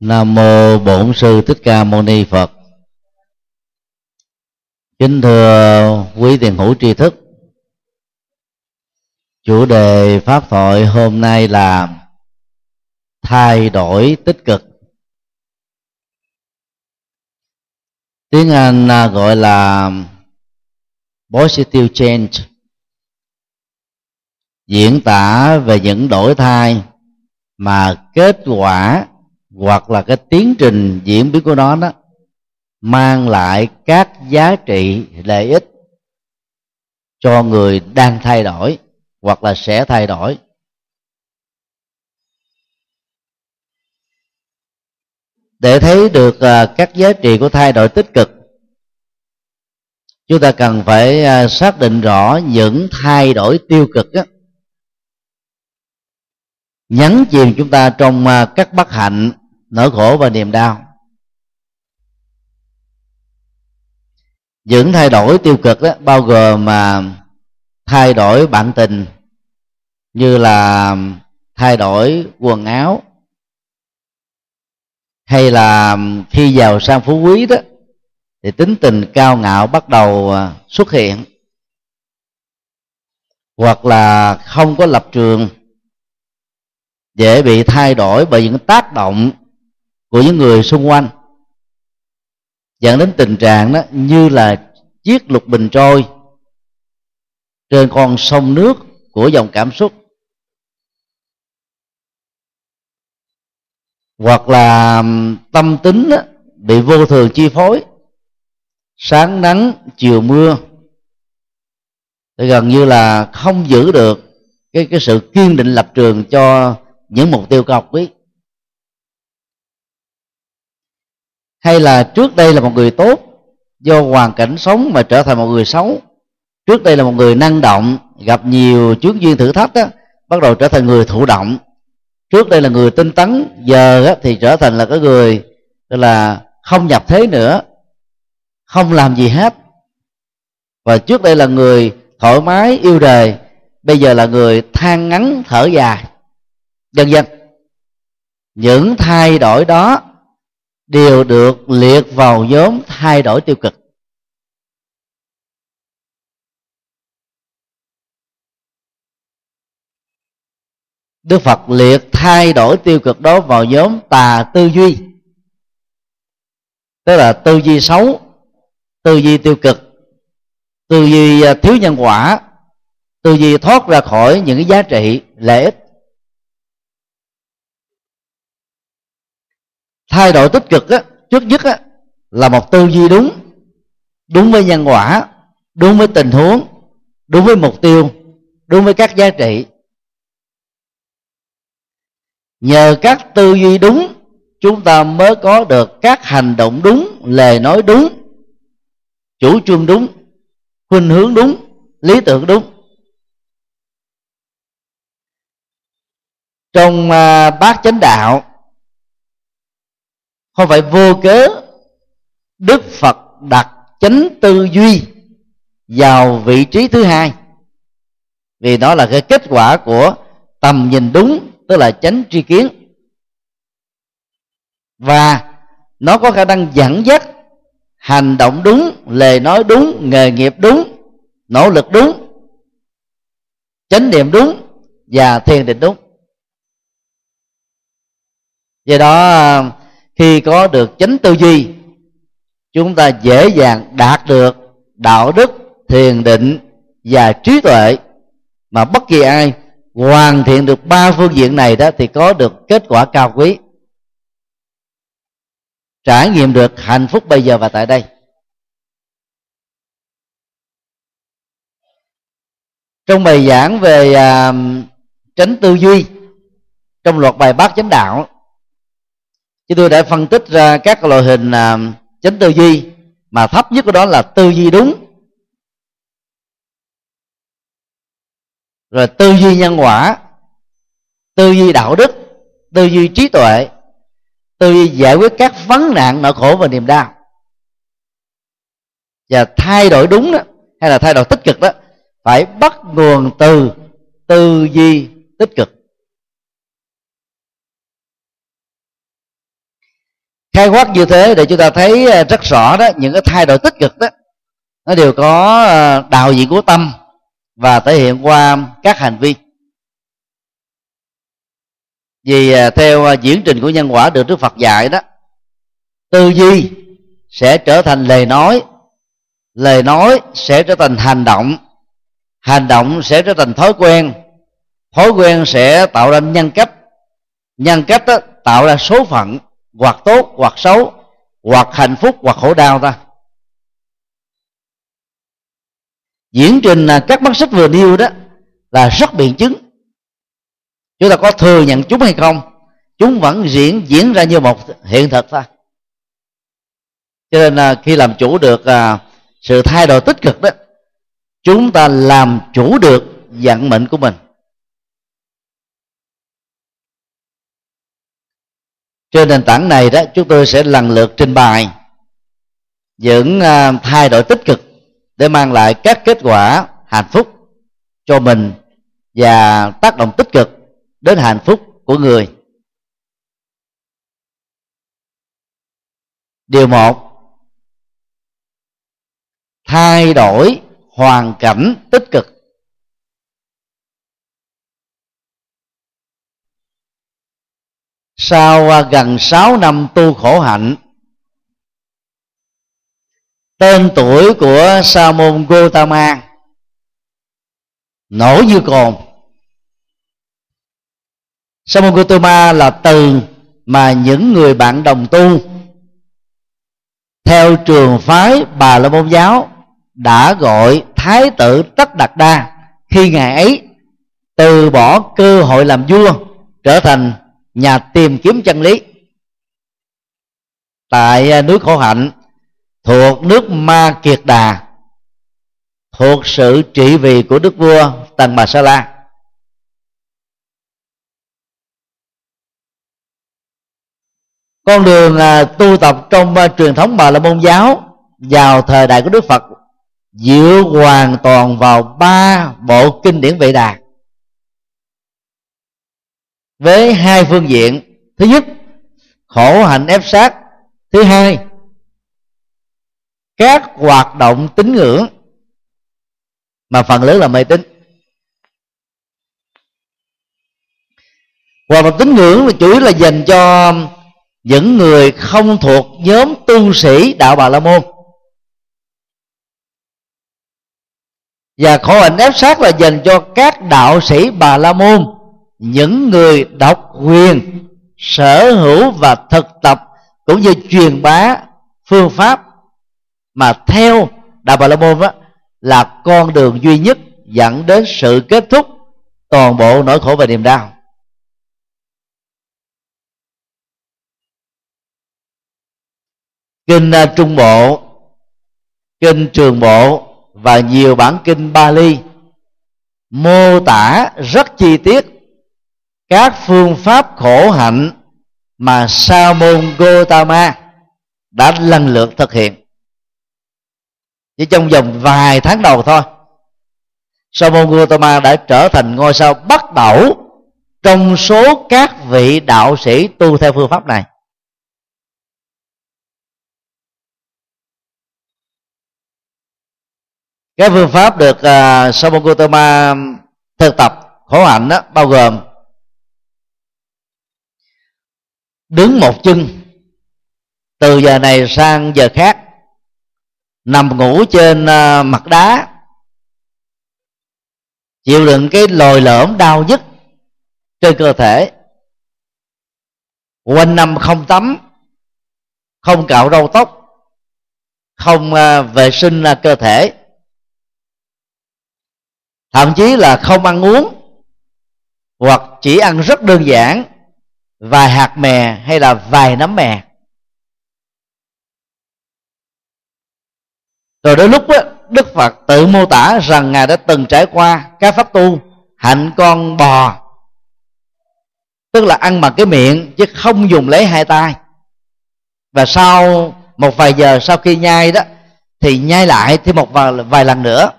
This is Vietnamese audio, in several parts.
Nam mô Bổn sư Thích Ca Mâu Ni Phật. Kính thưa quý tiền hữu tri thức. Chủ đề pháp thoại hôm nay là thay đổi tích cực. Tiếng Anh à, gọi là positive change. Diễn tả về những đổi thay mà kết quả hoặc là cái tiến trình diễn biến của nó đó mang lại các giá trị lợi ích cho người đang thay đổi hoặc là sẽ thay đổi. Để thấy được à, các giá trị của thay đổi tích cực chúng ta cần phải à, xác định rõ những thay đổi tiêu cực đó, nhấn chìm chúng ta trong à, các bất hạnh nỗi khổ và niềm đau. Những thay đổi tiêu cực đó bao gồm mà thay đổi bạn tình, như là thay đổi quần áo, hay là khi giàu sang phú quý đó, thì tính tình cao ngạo bắt đầu à, xuất hiện. Hoặc là không có lập trường, dễ bị thay đổi bởi những tác động của những người xung quanh dẫn đến tình trạng đó như là chiếc lục bình trôi trên con sông nước của dòng cảm xúc hoặc là tâm tính đó, bị vô thường chi phối sáng nắng chiều mưa. Thì gần như là không giữ được cái cái sự kiên định lập trường cho những mục tiêu cao quý. Hay là trước đây là một người tốt do hoàn cảnh sống mà trở thành một người xấu. Trước đây là một người năng động gặp nhiều chướng duyên thử thách đó, bắt đầu trở thành người thụ động. Trước đây là người tinh tấn giờ thì trở thành là cái người là không nhập thế nữa không làm gì hết. Và trước đây là người thoải mái yêu đời bây giờ là người than ngắn thở dài dần dần những thay đổi đó đều được liệt vào nhóm thay đổi tiêu cực. Đức Phật liệt thay đổi tiêu cực đó vào nhóm tà tư duy. Tức là tư duy xấu, Tư duy tiêu cực, Tư duy à, thiếu nhân quả, Tư duy thoát ra khỏi những cái giá trị, lợi ích thay đổi tích cực á, trước nhất á, là một tư duy đúng. Đúng với nhân quả đúng với tình huống đúng với mục tiêu đúng với các giá trị. Nhờ các tư duy đúng chúng ta mới có được các hành động đúng lời nói đúng chủ trương đúng khuynh hướng đúng lý tưởng đúng. Trong à, bát chánh đạo không phải vô cớ, đức phật đặt chánh tư duy vào vị trí thứ hai. Vì đó là cái kết quả của tầm nhìn đúng, tức là chánh tri kiến. Và nó có khả năng dẫn dắt hành động đúng, lời nói đúng, nghề nghiệp đúng, nỗ lực đúng, chánh niệm đúng và thiền định đúng. Do đó khi có được chánh tư duy chúng ta dễ dàng đạt được đạo đức thiền định và trí tuệ. Mà bất kỳ ai hoàn thiện được ba phương diện này đó thì có được kết quả cao quý. Trải nghiệm được hạnh phúc bây giờ và tại đây. Trong bài giảng về à, uh, tránh tư duy trong loạt bài bát chánh đạo chúng tôi đã phân tích ra các loại hình à, chánh tư duy mà thấp nhất của đó là tư duy đúng. Rồi tư duy nhân quả, tư duy đạo đức, tư duy trí tuệ, tư duy giải quyết các vấn nạn nỗi khổ và niềm đau. Và thay đổi đúng đó, hay là thay đổi tích cực đó, phải bắt nguồn từ tư duy tích cực. Khai quát như thế để chúng ta thấy ờ, rất rõ đó những cái thay đổi tích cực đó nó đều có ờ, đạo diễn của tâm và thể hiện qua các hành vi. Vì ờ, theo diễn trình của nhân quả được Đức Phật dạy đó tư duy sẽ trở thành lời nói lời nói sẽ trở thành hành động hành động sẽ trở thành thói quen thói quen sẽ tạo ra nhân cách nhân cách đó, tạo ra số phận hoặc tốt, hoặc xấu, hoặc hạnh phúc, hoặc khổ đau ta. Diễn trình các mắt xích vừa nêu đó là rất biện chứng. Chúng ta có thừa nhận chúng hay không? Chúng vẫn diễn diễn ra như một hiện thực thôi. Cho nên à, khi làm chủ được à, sự thay đổi tích cực đó, chúng ta làm chủ được vận mệnh của mình. Trên nền tảng này đó, chúng tôi sẽ lần lượt trình bày những à, thay đổi tích cực để mang lại các kết quả hạnh phúc cho mình và tác động tích cực đến hạnh phúc của người. Điều một, thay đổi hoàn cảnh tích cực. Sau à, gần 6 năm tu khổ hạnh? Tên tuổi của sa môn Gotama nổi như cồn. Sa môn Gotama là từ mà những người bạn đồng tu theo trường phái bà la môn giáo đã gọi thái tử tất đạt đa khi ngài ấy từ bỏ cơ hội làm vua trở thành nhà tìm kiếm chân lý. Tại à, núi khổ hạnh, thuộc nước ma kiệt đà, thuộc sự trị vì của đức vua tần bà sa la. Con đường à, tu tập trong à, truyền thống bà la môn giáo vào thời đại của đức phật dựa hoàn toàn vào ba bộ kinh điển vệ đà với hai phương diện. Thứ nhất, khổ hạnh ép sát. Thứ hai, các hoạt động tín ngưỡng, mà phần lớn là mê tín. Hoạt động tín ngưỡng là chủ yếu là dành cho những người không thuộc nhóm tu sĩ đạo bà la môn. Và khổ hạnh ép sát là dành cho các đạo sĩ bà la môn những người độc quyền, sở hữu và thực tập cũng như truyền bá phương pháp mà theo đạo bà la môn đó là con đường duy nhất dẫn đến sự kết thúc toàn bộ nỗi khổ và niềm đau. Kinh à, trung bộ, kinh trường bộ và nhiều bản kinh Bali mô tả rất chi tiết các phương pháp khổ hạnh mà sa môn Gotama đã lần lượt thực hiện. Chỉ trong vòng vài tháng đầu thôi sa môn Gotama đã trở thành ngôi sao bắt đầu trong số các vị đạo sĩ tu theo phương pháp này. Các phương pháp được uh, sa môn Gotama thực tập khổ hạnh đó bao gồm đứng một chân. Từ giờ này sang giờ khác. Nằm ngủ trên à, mặt đá. Chịu đựng cái lồi lõm đau nhất trên cơ thể. Quanh năm không tắm, không cạo râu tóc, không à, vệ sinh à, cơ thể. Thậm chí là không ăn uống hoặc chỉ ăn rất đơn giản vài hạt mè hay là vài nắm mè? Rồi đến lúc đó, đức phật tự mô tả rằng ngài đã từng trải qua các pháp tu hạnh con bò tức là ăn bằng cái miệng chứ không dùng lấy hai tay. Và sau một vài giờ sau khi nhai đó thì nhai lại thêm một vài, vài lần nữa.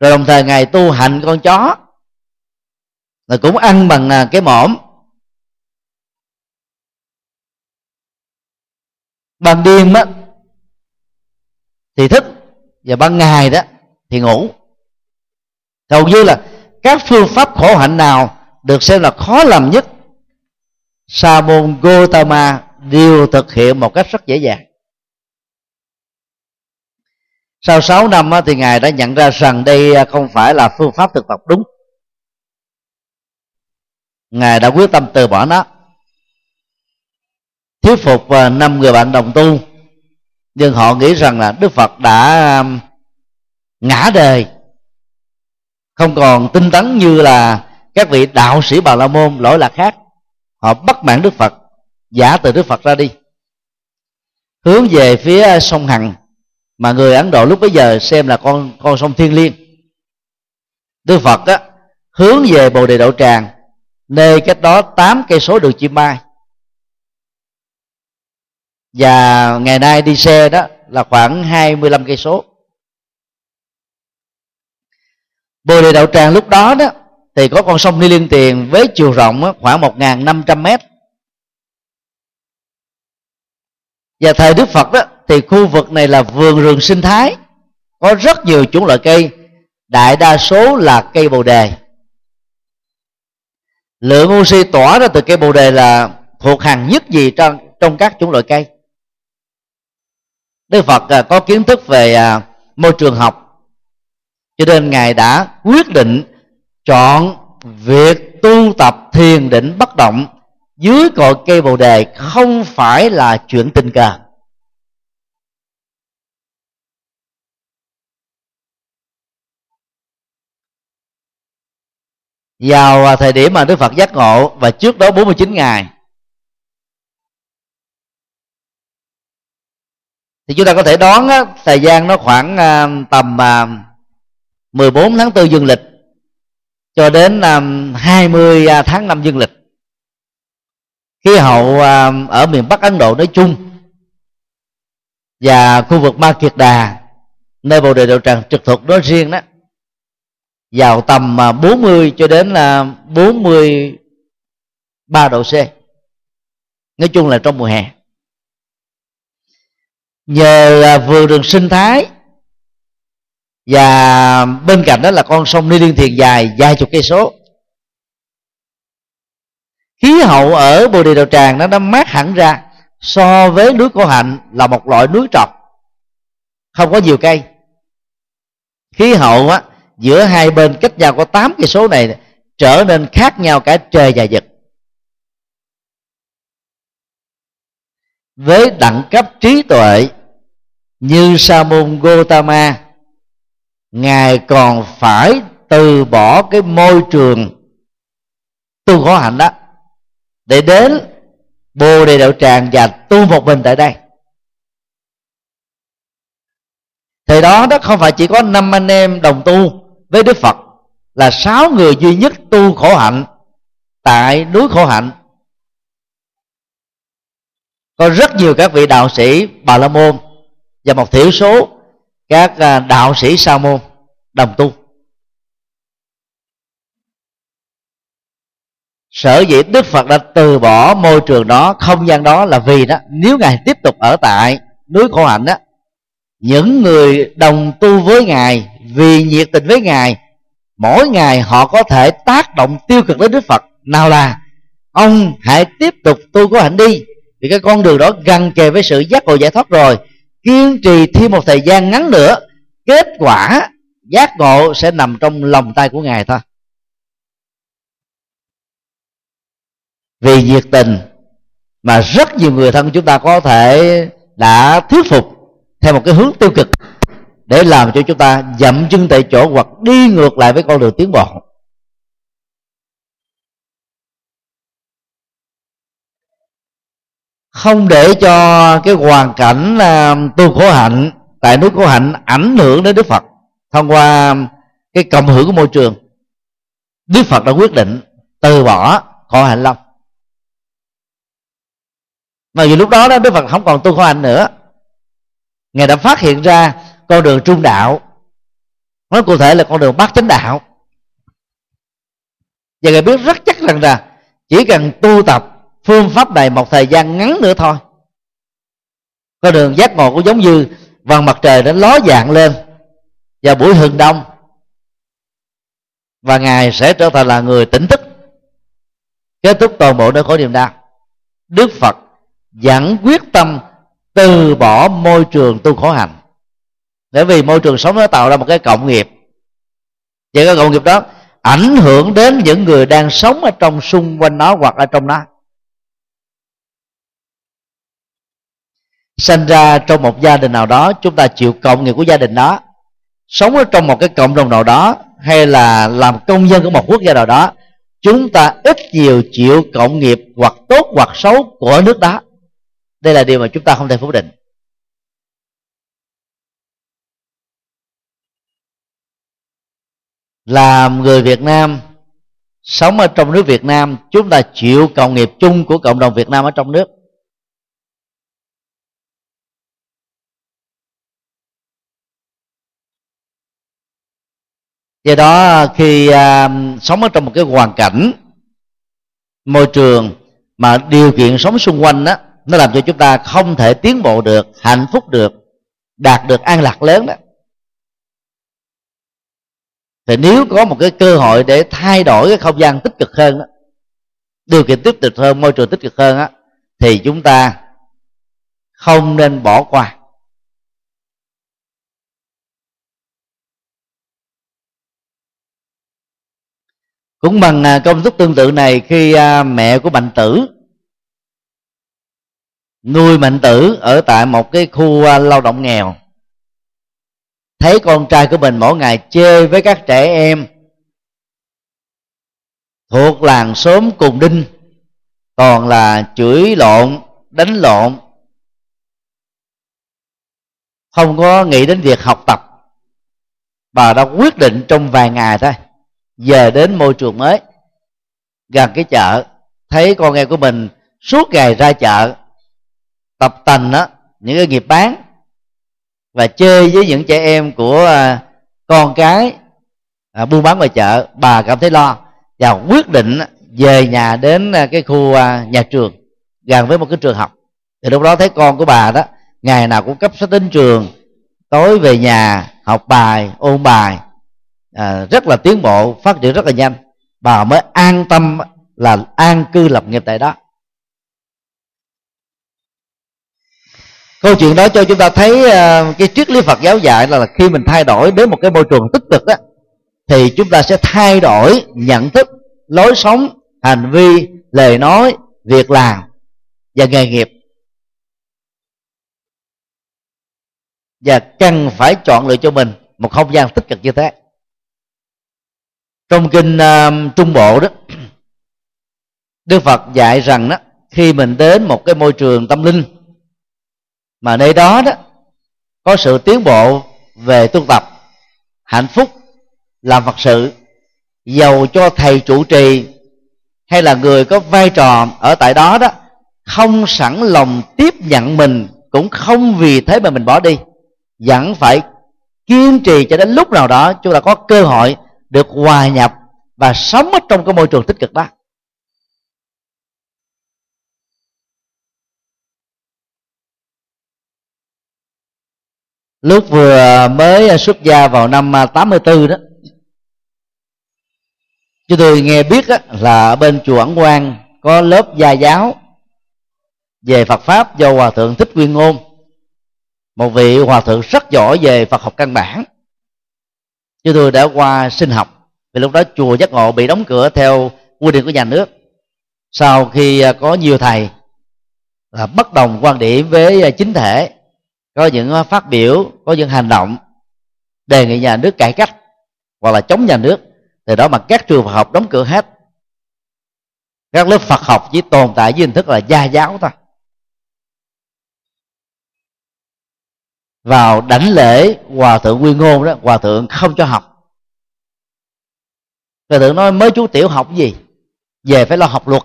Rồi đồng thời ngài tu hạnh con chó rồi cũng ăn bằng à, cái mõm. Ban đêm á, thì thức và ban ngày đó thì ngủ. Hầu như là các phương pháp khổ hạnh nào được xem là khó làm nhất, sa môn gotama đều thực hiện một cách rất dễ dàng. Sau 6 năm thì ngài đã nhận ra rằng đây không phải là phương pháp thực tập đúng. Ngài đã quyết tâm từ bỏ nó thuyết phục à, năm người bạn đồng tu. Nhưng họ nghĩ rằng là đức phật đã ngã đời. Không còn tinh tấn như là các vị đạo sĩ bà la môn lỗi lạc khác. Họ bắt mãn đức phật, giả từ đức phật ra đi. Hướng về phía sông hằng, mà người ấn độ lúc bấy giờ xem là con con sông thiên liêng. Đức phật á, hướng về bồ đề đậu tràng, nơi cách đó 8 cây số đường chim bay và ngày nay đi xe đó là khoảng 25 cây số. Bồ đề đậu tràng lúc đó đó, thì có con sông Ni Liên Tiền với chiều rộng khoảng 1.500 mét. Và thời Đức Phật đó, thì khu vực này là vườn rừng sinh thái, có rất nhiều chủng loại cây. Đại đa số là cây bồ đề. Lượng oxy tỏa ra từ cây bồ đề là thuộc hàng nhất gì trong trong các chủng loại cây? Đức Phật à, có kiến thức về à, môi trường học. Cho nên ngài đã quyết định chọn việc tu tập thiền định bất động dưới cội cây bồ đề không phải là chuyện tình cờ. Vào à, thời điểm mà Đức Phật giác ngộ và trước đó 49 ngày thì chúng ta có thể đoán á, thời gian nó khoảng à, tầm à, 14 tháng 4 dương lịch cho đến à, 20 à, tháng 5 dương lịch. Khí hậu à, ở miền Bắc Ấn Độ nói chung và khu vực Ma Kiệt Đà nơi bồ đề đậu tràng trực thuộc nói riêng đó vào tầm à, 40 cho đến là 43 độ C. Nói chung là trong mùa hè nhờ vườn rừng sinh thái. Và bên cạnh đó là con sông Ni Liên Thiền dài, vài chục cây số. Khí hậu ở bồ đề đầu tràng nó đã mát hẳn ra so với núi cổ hạnh là một loại núi trọc, không có nhiều cây. Khí hậu á, giữa hai bên cách nhau có 8 cây số này trở nên khác nhau cả trời và vực. Với đẳng cấp trí tuệ như sa môn gotama, ngài còn phải từ bỏ cái môi trường tu khổ hạnh đó để đến bồ đề đạo tràng và tu một mình tại đây. Thời đó đó không phải chỉ có năm anh em đồng tu với đức phật, là sáu người duy nhất tu khổ hạnh tại núi khổ hạnh. Có rất nhiều các vị đạo sĩ bà la môn và một thiểu số các à, đạo sĩ sa môn đồng tu. Sở dĩ đức phật đã từ bỏ môi trường đó, không gian đó là vì đó, nếu ngài tiếp tục ở tại núi khổ hạnh đó, những người đồng tu với ngài, vì nhiệt tình với ngài, mỗi ngày họ có thể tác động tiêu cực đến đức phật. Nào là, ông hãy tiếp tục tu khổ hạnh đi, vì cái con đường đó gần kề với sự giác ngộ giải thoát rồi kiên trì thêm một thời gian ngắn nữa, kết quả giác ngộ sẽ nằm trong lòng tay của ngài thôi. Vì nhiệt tình mà rất nhiều người thân chúng ta có thể đã thuyết phục theo một cái hướng tiêu cực để làm cho chúng ta dậm chân tại chỗ hoặc đi ngược lại với con đường tiến bộ. Không để cho cái hoàn cảnh à, tu khổ hạnh, tại núi khổ hạnh ảnh hưởng đến đức phật thông qua cái cộng hưởng của môi trường. Đức phật đã quyết định từ bỏ khổ hạnh lâm mà vì lúc đó đó đức phật không còn tu khổ hạnh nữa. Ngài đã phát hiện ra con đường trung đạo. Nói cụ thể là con đường bát chánh đạo. Và ngài biết rất chắc rằng là chỉ cần tu tập phương pháp này một thời gian ngắn nữa thôi. Con đường giác ngộ cũng giống như vầng mặt trời nó ló dạng lên vào buổi hừng đông. Và ngài sẽ trở thành là người tỉnh thức. Kết thúc toàn bộ nỗi khổ niềm đau. Đức phật vẫn quyết tâm từ bỏ môi trường tu khổ hạnh, bởi vì môi trường sống nó tạo ra một cái cộng nghiệp. Và cái cộng nghiệp đó ảnh hưởng đến những người đang sống ở trong xung quanh nó hoặc ở trong nó. Sinh ra trong một gia đình nào đó, chúng ta chịu cộng nghiệp của gia đình đó. Sống ở trong một cái cộng đồng nào đó, hay là làm công dân của một quốc gia nào đó, chúng ta ít nhiều chịu cộng nghiệp hoặc tốt hoặc xấu của nước đó. Đây là điều mà chúng ta không thể phủ định. Làm người Việt Nam, sống ở trong nước Việt Nam, chúng ta chịu cộng nghiệp chung của cộng đồng Việt Nam ở trong nước. Do đó khi à, sống ở trong một cái hoàn cảnh môi trường mà điều kiện sống xung quanh đó nó làm cho chúng ta không thể tiến bộ được hạnh phúc được đạt được an lạc lớn đó. Thì nếu có một cái cơ hội để thay đổi cái không gian tích cực hơn đó, điều kiện tích cực hơn môi trường tích cực hơn á thì chúng ta không nên bỏ qua. Cũng bằng à, công thức tương tự này khi à, mẹ của mạnh tử nuôi mạnh tử ở tại một cái khu à, lao động nghèo. Thấy con trai của mình mỗi ngày chơi với các trẻ em thuộc làng xóm cùng đinh còn là chửi lộn, đánh lộn, không có nghĩ đến việc học tập. Bà đã quyết định trong vài ngày thôi về đến môi trường mới gần cái chợ. Thấy con em của mình suốt ngày ra chợ tập tành á những cái nghiệp bán và chơi với những trẻ em của à, con cái à, buôn bán ngoài chợ bà cảm thấy lo và quyết định về nhà đến à, cái khu à, nhà trường gần với một cái trường học. Thì lúc đó thấy con của bà đó ngày nào cũng cấp sách đến trường tối về nhà học bài ôn bài à, rất là tiến bộ phát triển rất là nhanh. Bà mới an tâm là an cư lập nghiệp tại đó. Câu chuyện đó cho chúng ta thấy uh, cái triết lý Phật giáo dạy là, là khi mình thay đổi đến một cái môi trường tích cực á thì chúng ta sẽ thay đổi nhận thức lối sống hành vi lời nói việc làm và nghề nghiệp. Và cần phải chọn lựa cho mình một không gian tích cực như thế trong kinh uh, trung bộ đó đức phật dạy rằng đó khi mình đến một cái môi trường tâm linh mà nơi đó đó có sự tiến bộ về tu tập hạnh phúc làm phật sự giàu cho thầy chủ trì hay là người có vai trò ở tại đó đó không sẵn lòng tiếp nhận mình cũng không vì thế mà mình bỏ đi vẫn phải kiên trì cho đến lúc nào đó chúng ta có cơ hội được hòa nhập và sống ở trong cái môi trường tích cực đó. Lúc vừa mới xuất gia vào năm 84 đó, chúng tôi nghe biết là ở bên chùa ẩn quang có lớp gia giáo về Phật pháp do hòa thượng thích nguyên ngôn một vị hòa thượng rất giỏi về Phật học căn bản chúng tôi đã qua sinh học. Vì lúc đó chùa giác ngộ bị đóng cửa theo quy định của nhà nước. Sau khi à, có nhiều thầy là bất đồng quan điểm với à, chính thể, có những à, phát biểu, có những hành động, đề nghị nhà nước cải cách hoặc là chống nhà nước, từ đó mà các trường Phật học đóng cửa hết. Các lớp Phật học chỉ tồn tại với hình thức là gia giáo thôi. Vào đảnh lễ hòa thượng quy ngôn đó hòa thượng không cho học. Hòa thượng nói mới chú tiểu học gì? Về phải lo học luật.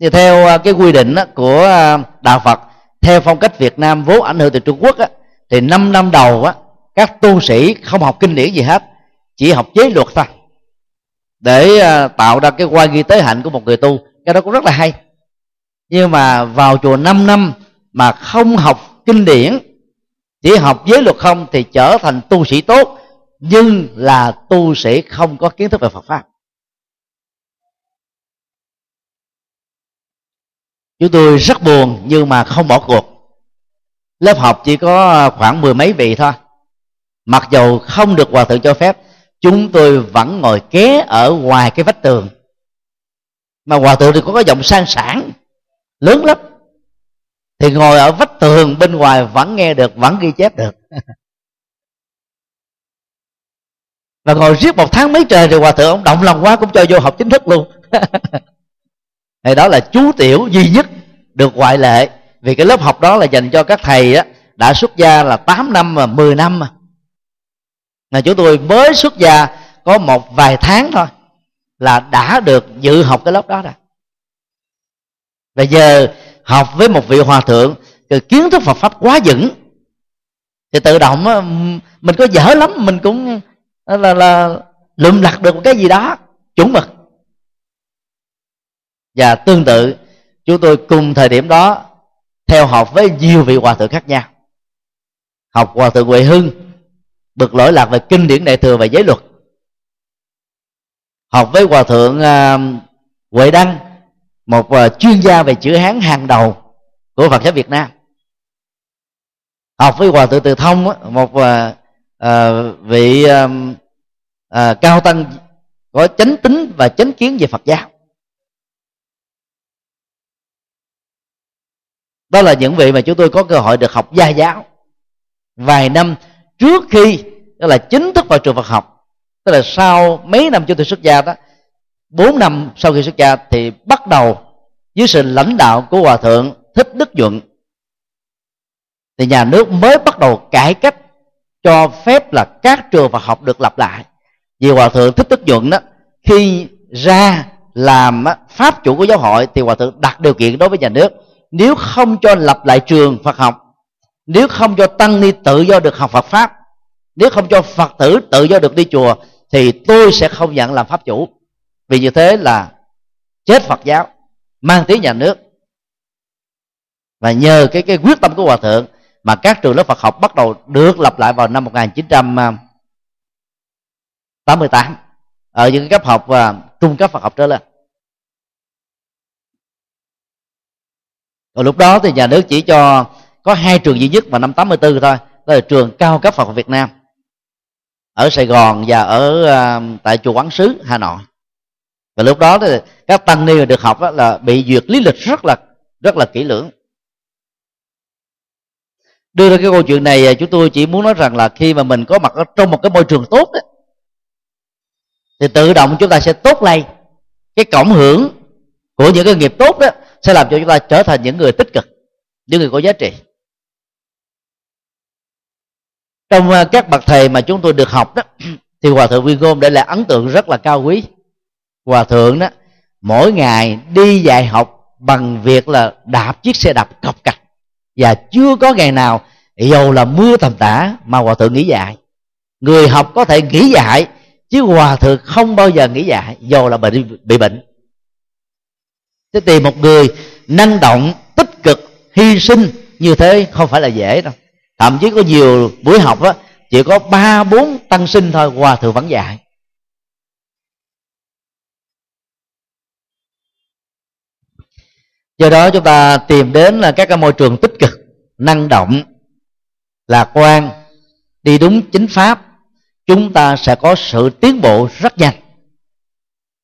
Thì theo à, cái quy định của à, đạo phật theo phong cách việt nam vốn ảnh hưởng từ trung quốc á, thì 5 năm đầu á, các tu sĩ không học kinh điển gì hết chỉ học chế luật thôi. Để à, tạo ra cái quan ghi tế hạnh của một người tu cái đó cũng rất là hay. Nhưng mà vào chùa 5 năm mà không học kinh điển chỉ học giới luật không thì trở thành tu sĩ tốt, nhưng là tu sĩ không có kiến thức về Phật pháp. Chúng tôi rất buồn nhưng mà không bỏ cuộc. Lớp học chỉ có khoảng mười mấy vị thôi. Mặc dầu không được hòa thượng cho phép, chúng tôi vẫn ngồi ké ở ngoài cái vách tường. Mà hòa thượng thì có cái giọng sang sản lớn lắm. Thì ngồi ở vách tường bên ngoài vẫn nghe được vẫn ghi chép được. Và ngồi riết một tháng mấy trời thì hòa thượng ông động lòng quá cũng cho vô học chính thức luôn. Thì đó là chú tiểu duy nhất được ngoại lệ. Vì cái lớp học đó là dành cho các thầy á, đã xuất gia là 8 năm mà 10 năm mà. Là chúng tôi mới xuất gia có một vài tháng thôi là đã được dự học cái lớp đó rồi. Bây giờ học với một vị hòa thượng cái kiến thức Phật pháp quá vững. Thì tự động mình có dở lắm, mình cũng là là lượm lặt được một cái gì đó, chuẩn mực. Và tương tự, chúng tôi cùng thời điểm đó theo học với nhiều vị hòa thượng khác nhau. Học hòa thượng huệ hưng bực lỗi lạc về kinh điển đại thừa và giới luật. Học với hòa thượng à, huệ đăng, một à, chuyên gia về chữ hán hàng đầu của phật giáo việt nam học với hòa thượng từ thông một à, à, vị à, cao tăng có chánh tính và chánh kiến về phật giáo. Đó là những vị mà chúng tôi có cơ hội được học gia giáo vài năm trước khi đó là chính thức vào trường Phật học. Tức là sau mấy năm chúng tôi xuất gia đó, bốn năm sau khi xuất gia thì bắt đầu dưới sự lãnh đạo của hòa thượng thích đức nhuận thì nhà nước mới bắt đầu cải cách, cho phép là các trường Phật học được lập lại. Vì hòa thượng thích đức nhuận đó khi ra làm pháp chủ của giáo hội thì hòa thượng đặt điều kiện đối với nhà nước, nếu không cho lập lại trường Phật học, nếu không cho tăng ni tự do được học Phật pháp, nếu không cho Phật tử tự do được đi chùa, thì tôi sẽ không nhận làm pháp chủ. Vì như thế là chết Phật giáo, mang tiếng nhà nước. Và nhờ cái cái quyết tâm của hòa thượng mà các trường lớp Phật học bắt đầu được lập lại vào năm 1988 ở những cấp học và trung cấp Phật học trở lên. Còn lúc đó thì nhà nước chỉ cho có hai trường duy nhất vào năm 84 thôi, đó là trường cao cấp Phật học Việt Nam. Ở Sài Gòn và ở à, tại chùa Quán Sứ, Hà Nội. Và lúc đó thì các tăng ni được học là bị duyệt lý lịch rất là rất là kỹ lưỡng đưa ra cái câu chuyện này à, chúng tôi chỉ muốn nói rằng là khi mà mình có mặt ở trong một cái môi trường tốt đó, thì tự động chúng ta sẽ tốt lây. Cái cộng hưởng của những cái nghiệp tốt đó sẽ làm cho chúng ta trở thành những người tích cực những người có giá trị. Trong à, các bậc thầy mà chúng tôi được học đó thì hòa thượng viên ngôn để lại ấn tượng rất là cao quý. Hòa thượng đó mỗi ngày đi dạy học bằng việc là đạp chiếc xe đạp cọc cạch và chưa có ngày nào dầu là mưa tầm tã, mà hòa thượng nghỉ dạy người học có thể nghỉ dạy chứ hòa thượng không bao giờ nghỉ dạy dầu là bệnh bị bệnh. Thế tìm một người năng động, tích cực, hy sinh như thế không phải là dễ đâu. Thậm chí có nhiều buổi học á, chỉ có ba, bốn tăng sinh thôi, hòa thượng vẫn dạy. Do đó chúng ta tìm đến là các cái môi trường tích cực năng động lạc quan đi đúng chính pháp. Chúng ta sẽ có sự tiến bộ rất nhanh.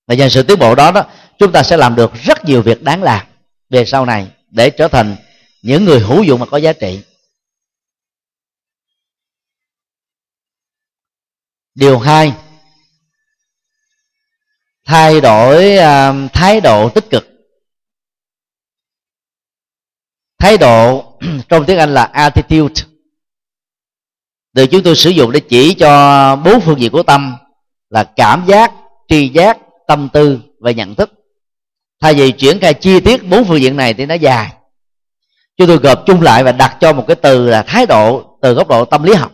Và nhờ sự tiến bộ đó đó chúng ta sẽ làm được rất nhiều việc đáng làm về sau này để trở thành những người hữu dụng mà có giá trị. Điều hai thay đổi uh, thái độ tích cực. Thái độ trong tiếng anh là attitude. Được chúng tôi sử dụng để chỉ cho bốn phương diện của tâm là cảm giác, tri giác, tâm tư và nhận thức. Thay vì triển khai chi tiết bốn phương diện này thì nó dài. Chúng tôi gộp chung lại và đặt cho một cái từ là thái độ từ góc độ tâm lý học.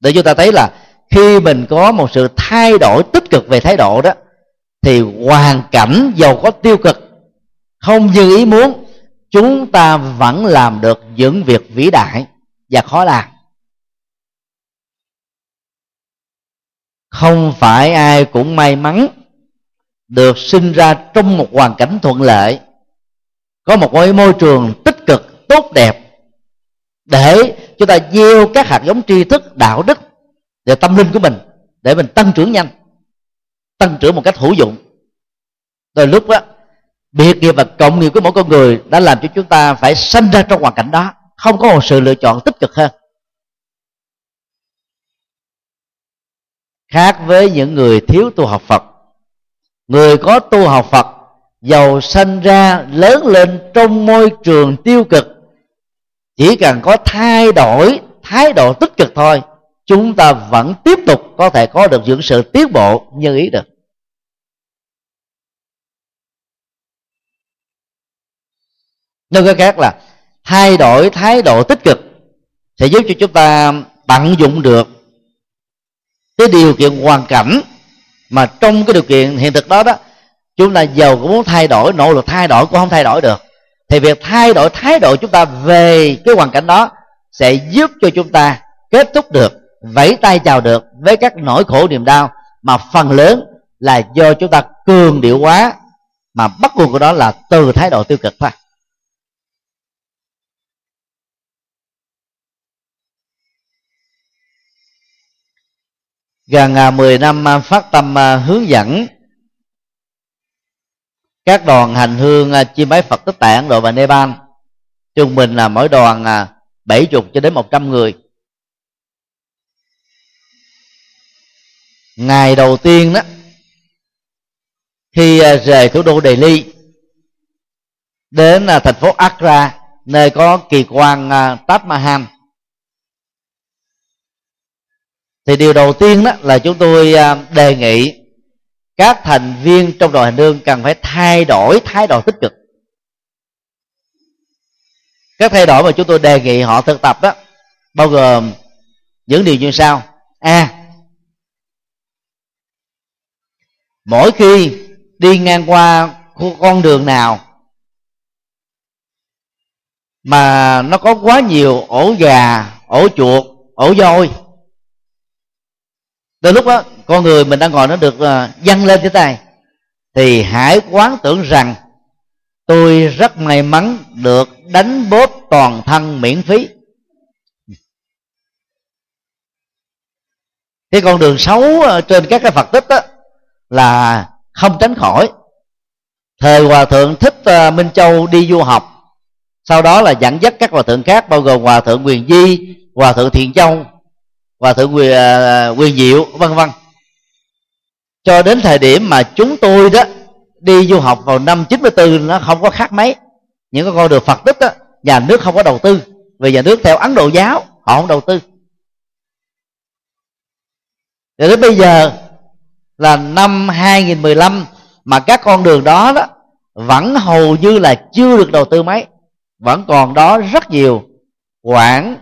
Để chúng ta thấy là khi mình có một sự thay đổi tích cực về thái độ đó, thì hoàn cảnh giàu có tiêu cực không như ý muốn chúng ta vẫn làm được những việc vĩ đại và khó làm. Không phải ai cũng may mắn được sinh ra trong một hoàn cảnh thuận lợi, có một môi trường tích cực, tốt đẹp, để chúng ta gieo các hạt giống tri thức, đạo đức và tâm linh của mình, để mình tăng trưởng nhanh, tăng trưởng một cách hữu dụng. Rồi lúc đó biệt nghiệp và cộng nghiệp của mỗi con người đã làm cho chúng ta phải sanh ra trong hoàn cảnh đó. Không có một sự lựa chọn tích cực hơn. Khác với những người thiếu tu học phật. Người có tu học phật, giàu sanh ra, lớn lên trong môi trường tiêu cực, chỉ cần có thay đổi, thái độ tích cực thôi, chúng ta vẫn tiếp tục có thể có được những sự tiến bộ như ý được. Nói cách khác là, thay đổi thái độ tích cực sẽ giúp cho chúng ta tận dụng được cái điều kiện hoàn cảnh mà trong cái điều kiện hiện thực đó đó, chúng ta giàu cũng muốn thay đổi, nỗ lực thay đổi cũng không thay đổi được. Thì việc thay đổi thái độ chúng ta về cái hoàn cảnh đó sẽ giúp cho chúng ta kết thúc được, vẫy tay chào được với các nỗi khổ niềm đau mà phần lớn là do chúng ta cường điệu quá mà bắt nguồn của đó là từ thái độ tiêu cực thôi. Gần 10 năm phát tâm à, hướng dẫn. Các đoàn hành hương à, chiêm bái Phật tích tại Ấn Độ và Nepal trung bình là mỗi đoàn à, bảy chục cho đến một trăm người. Ngày đầu tiên đó, khi rời thủ đô Delhi đến thành phố Agra nơi có kỳ quan Taj Mahal thì điều đầu tiên đó là chúng tôi à, đề nghị các thành viên trong đoàn hành hương cần phải thay đổi thái độ tích cực. Các thay đổi mà chúng tôi đề nghị họ thực tập đó bao gồm những điều như sau. A. Mỗi khi đi ngang qua con đường nào mà nó có quá nhiều ổ gà, ổ chuột, ổ voi đôi lúc đó, con người mình đang ngồi nó được à, dâng lên cái này thì hãy quán tưởng rằng, tôi rất may mắn được đánh bóp toàn thân miễn phí. Cái con đường xấu à, trên các cái phật tích đó là không tránh khỏi. Thời hòa thượng thích à, minh châu đi du học, sau đó là dẫn dắt các hòa thượng khác, bao gồm hòa thượng quyền di, hòa thượng thiện châu và thượng quyền à, à, quyền diệu, vân vân. Cho đến thời điểm mà chúng tôi đó đi du học vào năm 94 nó không có khác mấy. Những cái con đường Phật tích đó, nhà nước không có đầu tư. Vì nhà nước theo Ấn Độ giáo, họ không đầu tư. Rồi đến bây giờ là năm 2015 mà các con đường đó đó vẫn hầu như là chưa được đầu tư mấy. Vẫn còn đó rất nhiều khoảng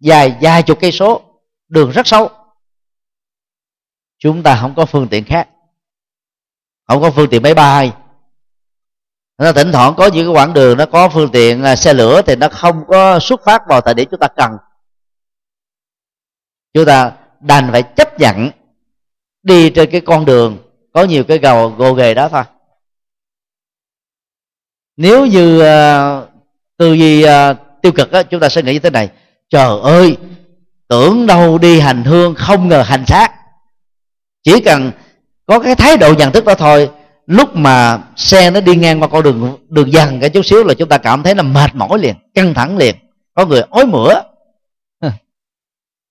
dài dài chục cây số đường rất sâu chúng ta không có phương tiện khác. Không có phương tiện máy bay. Nó thỉnh thoảng có những cái quãng đường nó có phương tiện à, xe lửa thì nó không có xuất phát vào thời điểm chúng ta cần. Chúng ta đành phải chấp nhận đi trên cái con đường có nhiều cái gầu gồ ghề đó thôi. Nếu như uh, tư duy uh, tiêu cực á, chúng ta sẽ nghĩ như thế này. Trời ơi tưởng đâu đi hành hương không ngờ hành xác. Chỉ cần có cái thái độ nhận thức đó thôi, lúc mà xe nó đi ngang qua con đường đường dần cái chút xíu là chúng ta cảm thấy là mệt mỏi liền, căng thẳng liền, có người ói mửa.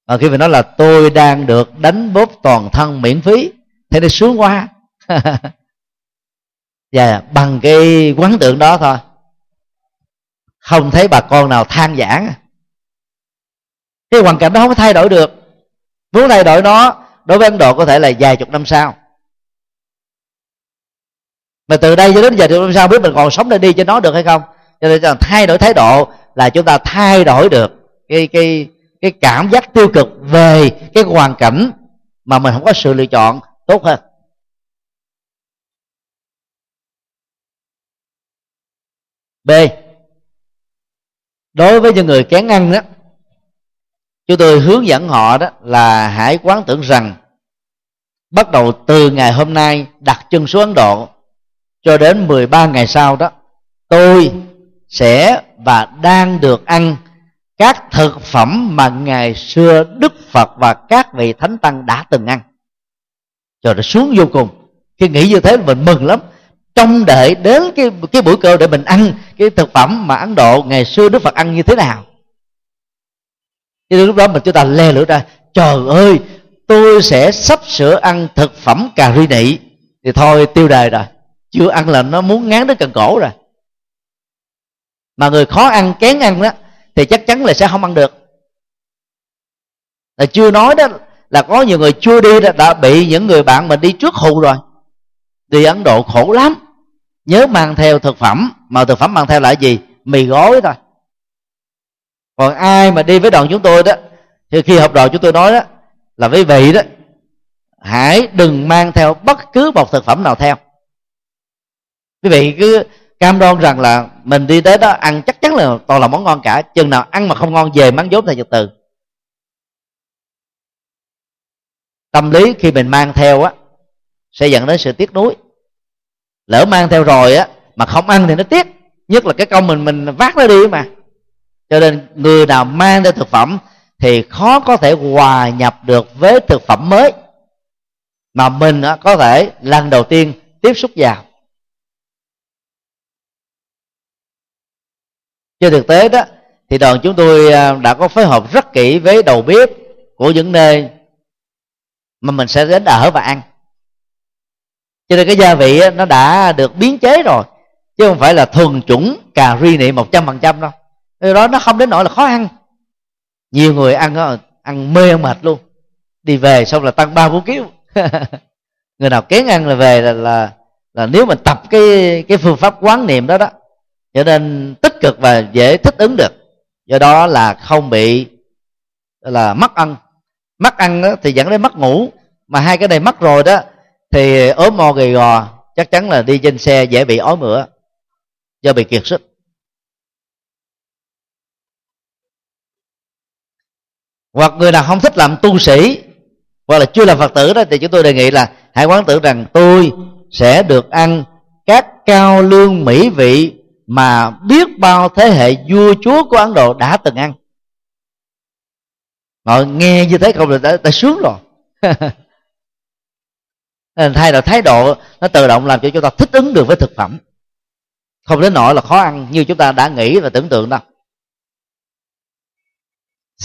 Và khi mình nói là tôi đang được đánh bóp toàn thân miễn phí, thế nên sướng quá. Và dạ, bằng cái quán tượng đó thôi. Không thấy bà con nào than giảng cái hoàn cảnh đó không có thay đổi được. Muốn thay đổi nó, đối với ấn độ có thể là vài chục năm sau. Mà từ đây cho đến giờ chục năm sau biết mình còn sống để đi cho nó được hay không? Cho nên là thay đổi thái độ là chúng ta thay đổi được cái cái cái cảm giác tiêu cực về cái hoàn cảnh mà mình không có sự lựa chọn tốt hơn. B. Đối với những người kén ăn đó chúng tôi hướng dẫn họ đó là hãy quán tưởng rằng bắt đầu từ ngày hôm nay đặt chân xuống Ấn Độ cho đến 13 ngày sau đó, tôi sẽ và đang được ăn các thực phẩm mà ngày xưa Đức Phật và các vị thánh tăng đã từng ăn. Cho nó xuống vô cùng. Khi nghĩ như thế mình mừng lắm. Trong đợi đến cái cái buổi cơ để mình ăn cái thực phẩm mà Ấn Độ ngày xưa Đức Phật ăn như thế nào chứ lúc đó mình chúng ta le lửa ra trời ơi tôi sẽ sắp sửa ăn thực phẩm cà ri nị. Thì thôi tiêu đời rồi. Chưa ăn là nó muốn ngán đến cần cổ rồi. Mà người khó ăn kén ăn đó thì chắc chắn là sẽ không ăn được. Là chưa nói đó là có nhiều người chưa đi đã, đã bị những người bạn mình đi trước hù rồi. Đi ấn độ khổ lắm. Nhớ mang theo thực phẩm mà thực phẩm mang theo là gì? Mì gói thôi còn ai mà đi với đoàn chúng tôi đó, thì khi học đoàn chúng tôi nói đó, là quý vị đó, hãy đừng mang theo bất cứ một thực phẩm nào theo. Quý vị cứ cam đoan rằng là mình đi tới đó ăn chắc chắn là toàn là món ngon cả, chừng nào ăn mà không ngon, về mắng dốt theo trật từ. Tâm lý khi mình mang theo á, sẽ dẫn đến sự tiếc nuối. Lỡ mang theo rồi á, mà không ăn thì nó tiếc, nhất là cái công mình mình vác nó đi mà cho nên người nào mang theo thực phẩm thì khó có thể hòa nhập được với thực phẩm mới. Mà mình có thể lần đầu tiên tiếp xúc vào. Trên thực tế đó, thì đoàn chúng tôi à, đã có phối hợp rất kỹ với đầu bếp của những nơi mà mình sẽ đến ở và ăn. Cho nên cái gia vị nó đã được biến chế rồi, chứ không phải là thuần chủng cà ri nị một trăm phần trăm đâu điều đó nó không đến nỗi là khó ăn. Nhiều người ăn ăn mê ăn mệt luôn. Đi về xong là tăng ba bốn kg người nào kén ăn là về là, là là nếu mình tập cái cái phương pháp quán niệm đó đó. Cho nên tích cực và dễ thích ứng được. Do đó là không bị là mất ăn. Mất ăn đó thì dẫn đến mất ngủ. Mà hai cái này mất rồi đó thì ốm mò gầy gò chắc chắn là đi trên xe dễ bị ói mửa do bị kiệt sức. Hoặc người nào không thích làm tu sĩ hoặc là chưa làm phật tử đó thì chúng tôi đề nghị là hãy quán tưởng rằng tôi sẽ được ăn các cao lương mỹ vị mà biết bao thế hệ vua chúa của ấn độ đã từng ăn. Họ nghe như thế không là đã, đã sướng rồi. Nên thay đổi thái độ nó tự động làm cho chúng ta thích ứng được với thực phẩm. Không đến nỗi là khó ăn như chúng ta đã nghĩ và tưởng tượng đâu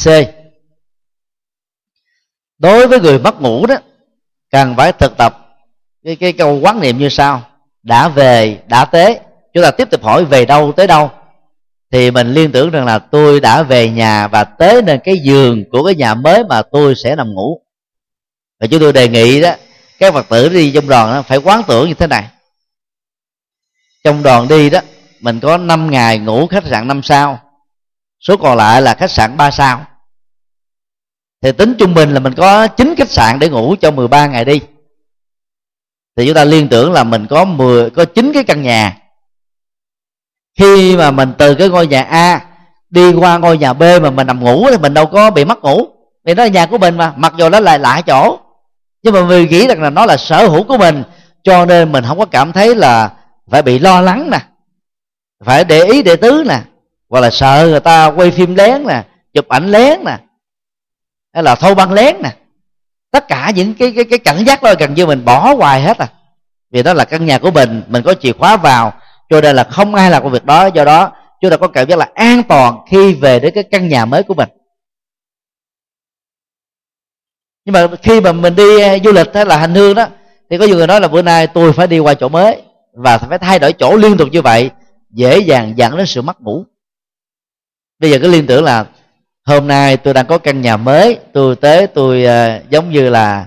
c đối với người mất ngủ đó cần phải thực tập cái cái câu quán niệm như sau. Đã về đã tế. Chúng ta tiếp tục hỏi về đâu tới đâu. Thì mình liên tưởng rằng là tôi đã về nhà và tới nên cái giường của cái nhà mới mà tôi sẽ nằm ngủ. Và chúng tôi đề nghị đó các phật tử đi trong đoàn đó, phải quán tưởng như thế này. Trong đoàn đi đó mình có 5 ngày ngủ khách sạn 5 sao số còn lại là khách sạn 3 sao thì tính trung bình là mình có 9 khách sạn để ngủ cho 13 ngày đi. Thì chúng ta liên tưởng là mình có 10 có 9 cái căn nhà. Khi mà mình từ cái ngôi nhà A đi qua ngôi nhà B mà mình nằm ngủ thì mình đâu có bị mất ngủ. Vì nó là nhà của mình mà, mặc dù nó là lại chỗ. Nhưng mà mình nghĩ rằng là nó là sở hữu của mình, cho nên mình không có cảm thấy là phải bị lo lắng nè, phải để ý để tứ nè, hoặc là sợ người ta quay phim lén nè, chụp ảnh lén nè hay là thâu băng lén nè. Tất cả những cái cái cái cảnh giác đó gần như mình bỏ hoài hết à. Vì đó là căn nhà của mình mình có chìa khóa vào. Cho nên là không ai làm công việc đó, do đó chúng ta có cảm giác là an toàn khi về đến cái căn nhà mới của mình. Nhưng mà khi mà mình đi à, du lịch hay là hành hương đó, thì có nhiều người nói là bữa nay tôi phải đi qua chỗ mới và phải thay đổi chỗ liên tục như vậy, dễ dàng dẫn đến sự mất ngủ. Bây giờ cái liên tưởng là hôm nay tôi đang có căn nhà mới. Tôi tới tôi uh, giống như là,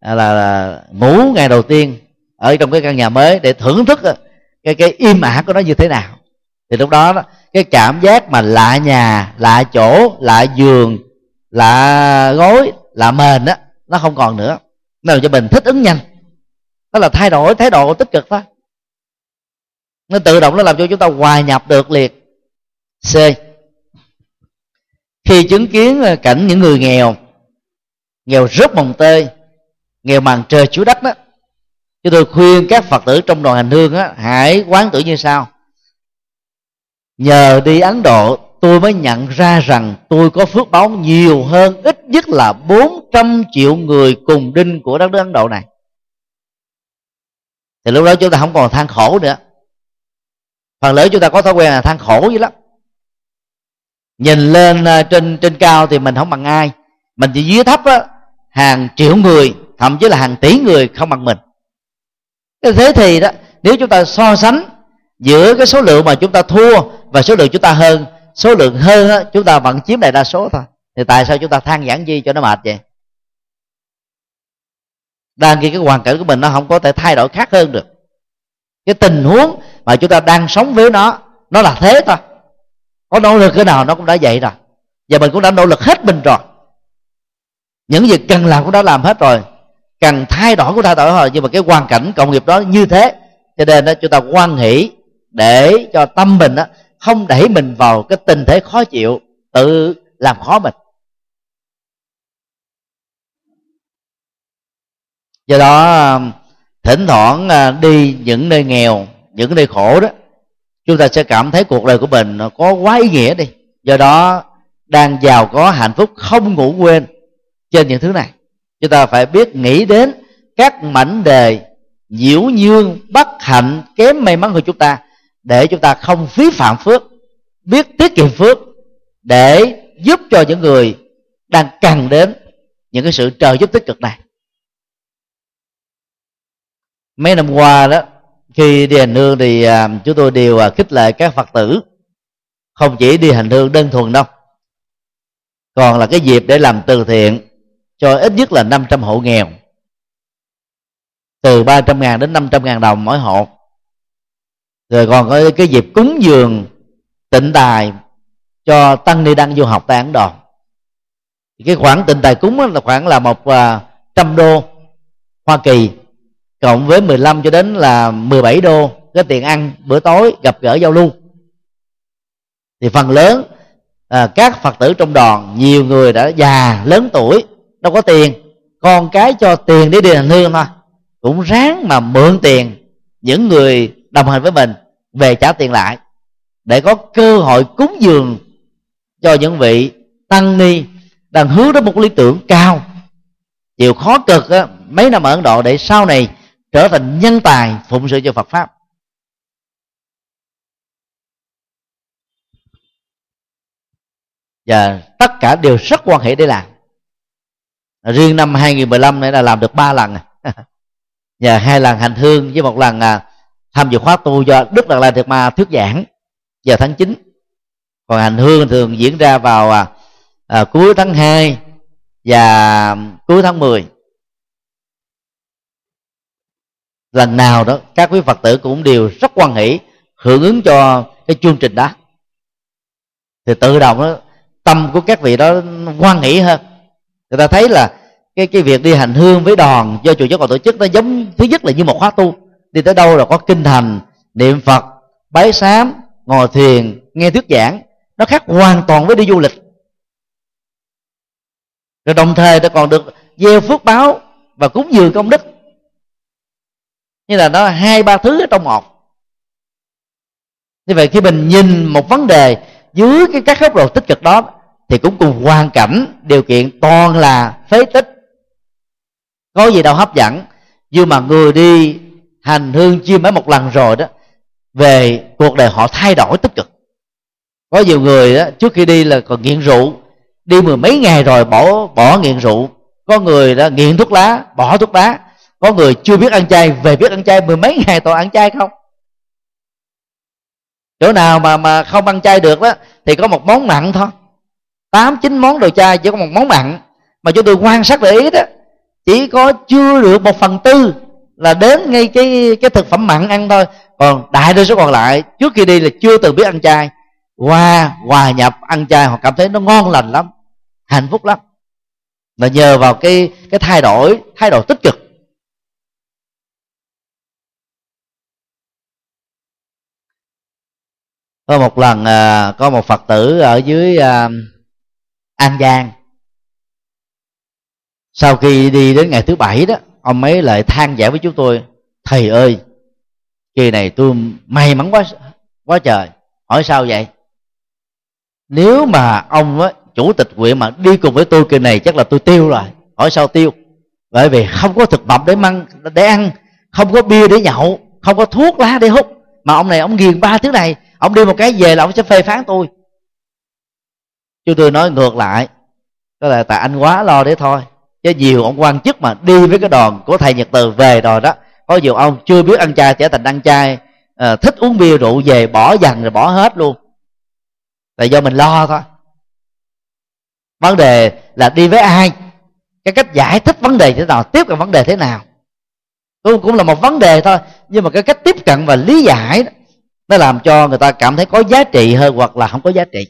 à, là là ngủ ngày đầu tiên ở trong cái căn nhà mới để thưởng thức ờ, cái cái im ả của nó như thế nào. Thì lúc đó cái cảm giác mà lạ nhà lạ chỗ lạ giường lạ gối lạ mền á nó không còn nữa. Nó làm cho mình thích ứng nhanh. Đó là thay đổi thái độ tích cực thôi. Nó tự động nó làm cho chúng ta hòa nhập được liệt. C khi chứng kiến ờ, cảnh những người nghèo nghèo rất mồng tơi nghèo màn trời chúa đất đó chúng tôi khuyên các phật tử trong đoàn hành hương á, hãy quán tưởng như sau. Nhờ đi ấn độ tôi mới nhận ra rằng tôi có phước báo nhiều hơn ít nhất là 400 triệu người cùng đinh của đất nước Ấn Độ này. Thì lúc đó chúng ta không còn than khổ nữa. Phần lớn chúng ta có thói quen là than khổ dữ lắm nhìn lên à, trên trên cao thì mình không bằng ai. Mình chỉ dưới thấp á hàng triệu người thậm chí là hàng tỷ người không bằng mình. Thế thì đó nếu chúng ta so sánh giữa cái số lượng mà chúng ta thua và số lượng chúng ta hơn số lượng hơn á, chúng ta vẫn chiếm đại đa số thôi. Thì tại sao chúng ta than giảng gì cho nó mệt vậy? Đang khi cái hoàn cảnh của mình nó không có thể thay đổi khác hơn được. Cái tình huống mà chúng ta đang sống với nó nó là thế thôi có nỗ lực cái nào nó cũng đã vậy rồi. Và mình cũng đã nỗ lực hết mình rồi. Những việc cần làm cũng đã làm hết rồi. Cần thay đổi cũng thay đổi rồi. Nhưng mà cái hoàn cảnh cộng nghiệp đó như thế cho nên đó chúng ta quan hỷ để cho tâm mình đó, không đẩy mình vào cái tình thế khó chịu tự làm khó mình. Do đó thỉnh thoảng à, đi những nơi nghèo những nơi khổ đó chúng ta sẽ cảm thấy cuộc đời của mình có quá ý nghĩa đi. Do đó, đang giàu có, hạnh phúc, không ngủ quên trên những thứ này. Chúng ta phải biết nghĩ đến các mảnh đề nhiễu nhương, bất hạnh, kém may mắn của chúng ta, để chúng ta không phí phạm phước, biết tiết kiệm phước, để giúp cho những người đang cần đến những cái sự trợ giúp tích cực này. Mấy năm qua đó khi đi hành hương thì à, chúng tôi đều à, khích lệ các phật tử. Không chỉ đi hành hương đơn thuần đâu. Còn là cái dịp để làm từ thiện cho ít nhất là 500 hộ nghèo. Từ 300 ngàn đến 500 ngàn đồng mỗi hộ. Rồi còn có cái dịp cúng dường, tịnh tài cho tăng ni đăng du học tại ấn độ. Cái khoản tịnh tài cúng là khoảng là một à, trăm đô hoa kỳ cộng với 15 cho đến là 17 đô cái tiền ăn bữa tối gặp gỡ giao lưu. Thì phần lớn à, các phật tử trong đoàn nhiều người đã già lớn tuổi đâu có tiền con cái cho tiền để đi hành hương thôi. Cũng ráng mà mượn tiền những người đồng hành với mình về trả tiền lại để có cơ hội cúng dường cho những vị tăng ni đang hướng đến một lý tưởng cao. Chịu khó cực á, mấy năm ở ấn độ để sau này trở thành nhân tài phụng sự cho phật pháp. Và tất cả đều rất quan hệ để làm. Riêng năm 2015 này là làm được ba lần. Và hai lần hành hương với một lần à, tham dự khóa tu do đức đạt lai thiệt ma thuyết giảng vào tháng 9 còn hành hương thường diễn ra vào à, à cuối tháng 2 và à, cuối tháng 10 lần nào đó, các quý phật tử cũng đều rất quan hỷ, hưởng ứng cho cái chương trình đó. Thì tự động đó, tâm của các vị đó quan hỷ hơn. Người ta thấy là cái cái việc đi hành hương với đoàn do chùa giáo còn tổ chức nó giống, thứ nhất là như một khóa tu. Đi tới đâu là có kinh thành, niệm phật, bái sám, ngồi thiền, nghe thuyết giảng. Nó khác hoàn toàn với đi du lịch. Rồi đồng thời nó còn được gieo phước báo và cúng dường công đức như là nó hai, ba thứ ở trong một. Như vậy khi mình nhìn một vấn đề dưới cái các góc độ tích cực đó, thì cũng cùng hoàn cảnh, điều kiện toàn là phế tích. Có gì đâu hấp dẫn. Nhưng mà người đi hành hương chiêm mấy một lần rồi đó, về cuộc đời họ thay đổi tích cực. Có nhiều người đó, trước khi đi là còn nghiện rượu. Đi mười mấy ngày rồi bỏ bỏ nghiện rượu. Có người đó nghiện thuốc lá, bỏ thuốc lá có người chưa biết ăn chay, về biết ăn chay mười mấy ngày toàn ăn chay không? Chỗ nào mà mà không ăn chay được đó, thì có một món mặn thôi. Tám, chín món đồ chay, chỉ có một món mặn. Mà chúng tôi quan sát để ý đó, chỉ có chưa được một phần tư là đến ngay cái cái thực phẩm mặn ăn thôi. Còn đại đa số còn lại, trước khi đi là chưa từng biết ăn chay. Qua, hòa nhập, ăn chay, họ cảm thấy nó ngon lành lắm, hạnh phúc lắm. Là nhờ vào cái cái thay đổi thay đổi tích cực có một lần à, có một phật tử ở dưới à, an giang. Sau khi đi đến ngày thứ bảy đó ông ấy lại than giải với chúng tôi thầy ơi kỳ này tôi may mắn quá quá trời hỏi sao vậy? Nếu mà ông á, chủ tịch huyện mà đi cùng với tôi kỳ này chắc là tôi tiêu rồi hỏi sao tiêu? Bởi vì không có thực phẩm để ăn để ăn không có bia để nhậu không có thuốc lá để hút. Mà ông này ông nghiền ba thứ này ông đi một cái về là ông sẽ phê phán tôi. Chúng tôi nói ngược lại đó là tại anh quá lo để thôi. Chứ nhiều ông quan chức mà đi với cái đoàn của thầy nhật từ về rồi đó có nhiều ông chưa biết ăn chay trở thành ăn chay à, thích uống bia rượu về bỏ dần rồi bỏ hết luôn. Là do mình lo thôi. Vấn đề là đi với ai? Cái cách giải thích vấn đề thế nào tiếp cận vấn đề thế nào? Cũng cũng là một vấn đề thôi nhưng mà cái cách tiếp cận và lý giải đó, nó làm cho người ta cảm thấy có giá trị hơn hoặc là không có giá trị.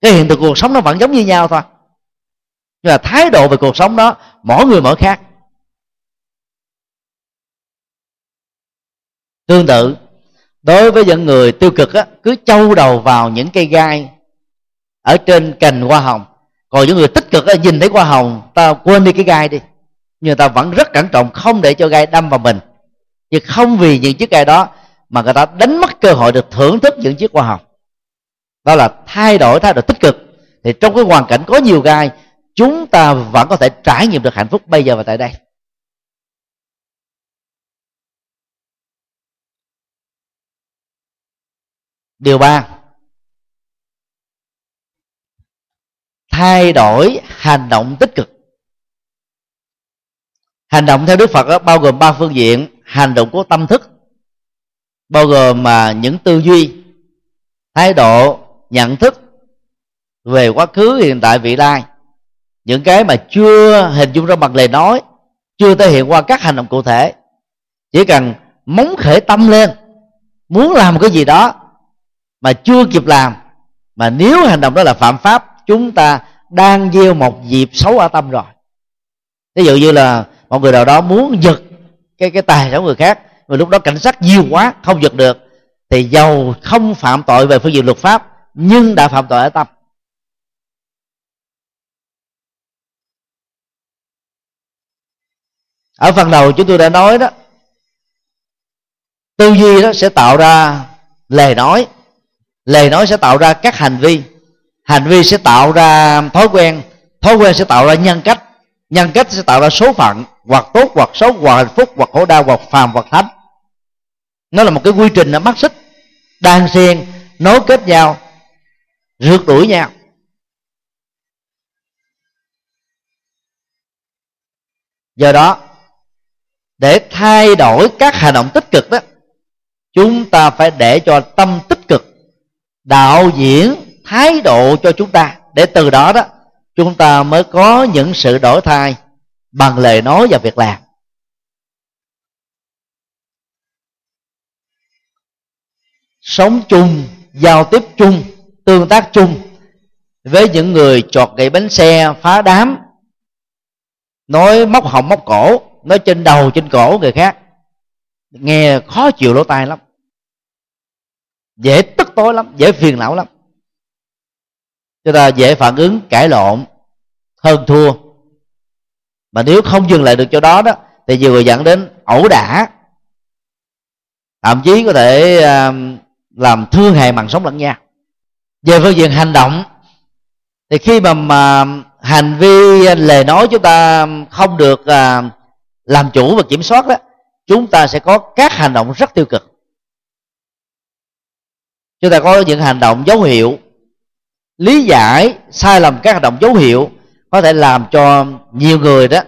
Cái hiện tượng cuộc sống nó vẫn giống như nhau thôi. Nhưng mà thái độ về cuộc sống đó mỗi người mỗi khác. Tương tự đối với những người tiêu cực á, cứ trâu đầu vào những cây gai ở trên cành hoa hồng. Còn những người tích cực á, nhìn thấy hoa hồng ta quên đi cái gai đi. Nhưng ta vẫn rất cẩn trọng không để cho gai đâm vào mình chứ không vì những chiếc gai đó mà người ta đánh mất cơ hội được thưởng thức những chiếc hoa hồng. Đó là thay đổi thái độ tích cực. Thì trong cái hoàn cảnh có nhiều gai chúng ta vẫn có thể trải nghiệm được hạnh phúc bây giờ và tại đây. Điều ba. Thay đổi hành động tích cực. Hành động theo đức phật đó, bao gồm ba phương diện hành động của tâm thức, bao gồm mà những tư duy, thái độ, nhận thức về quá khứ, hiện tại, vị lai. Những cái mà chưa hình dung ra bằng lời nói, chưa thể hiện qua các hành động cụ thể. Chỉ cần móng khởi tâm lên, muốn làm cái gì đó mà chưa kịp làm, mà nếu hành động đó là phạm pháp, chúng ta đang gieo một dịp xấu ở tâm rồi. Ví dụ như là một người nào đó muốn giật cái cái tài sản người khác. Mà lúc đó cảnh sát nhiều quá, không giật được. Thì giàu không phạm tội về phương diện luật pháp, nhưng đã phạm tội ở tâm. Ở phần đầu chúng tôi đã nói đó, tư duy đó sẽ tạo ra lời nói. Lời nói sẽ tạo ra các hành vi. Hành vi sẽ tạo ra thói quen. Thói quen sẽ tạo ra nhân cách nhân cách sẽ tạo ra số phận, hoặc tốt, hoặc xấu, hoặc hạnh phúc, hoặc khổ đau hoặc phàm, hoặc thánh. Nó là một cái quy trình nó mắt xích. Đan xen, nối kết nhau, rượt đuổi nhau. Do đó, để thay đổi các hành động tích cực đó, chúng ta phải để cho tâm tích cực, đạo diễn, thái độ cho chúng ta. Để từ đó đó chúng ta mới có những sự đổi thay bằng lời nói và việc làm. Sống chung, giao tiếp chung, tương tác chung với những người chọt gậy bánh xe, phá đám, nói móc họng móc cổ, nói trên đầu trên cổ người khác, nghe khó chịu lỗ tai lắm, dễ tức tối lắm, dễ phiền não lắm chúng ta dễ phản ứng cãi lộn hơn thua. Mà nếu không dừng lại được chỗ đó đó thì nhiều người dẫn đến ẩu đả. Thậm chí có thể à, làm thương hại mạng sống lẫn nhau. Về phương diện hành động thì khi mà, mà hành vi lời nói chúng ta không được à, làm chủ và kiểm soát đó chúng ta sẽ có các hành động rất tiêu cực. Chúng ta có những hành động dấu hiệu lý giải sai lầm các hành động dấu hiệu có thể làm cho nhiều người đó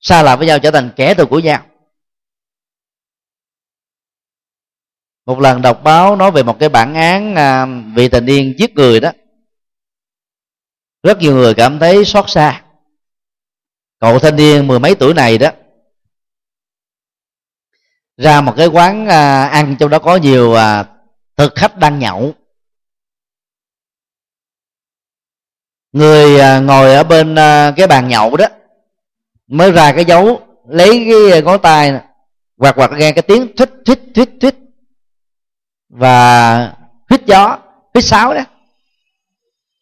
xa lầm với nhau trở thành kẻ thù của nhau. Một lần đọc báo nói về một cái bản án à, vị thành niên giết người đó rất nhiều người cảm thấy xót xa. Cậu thanh niên mười mấy tuổi này đó ra một cái quán à, ăn trong đó có nhiều à, thực khách đang nhậu. Người à, ngồi ở bên à, cái bàn nhậu đó, mới ra cái dấu, lấy cái à, ngón tay hoặc hoặc nghe cái tiếng thít thít thít thít. Và hít gió, hít sáo đó.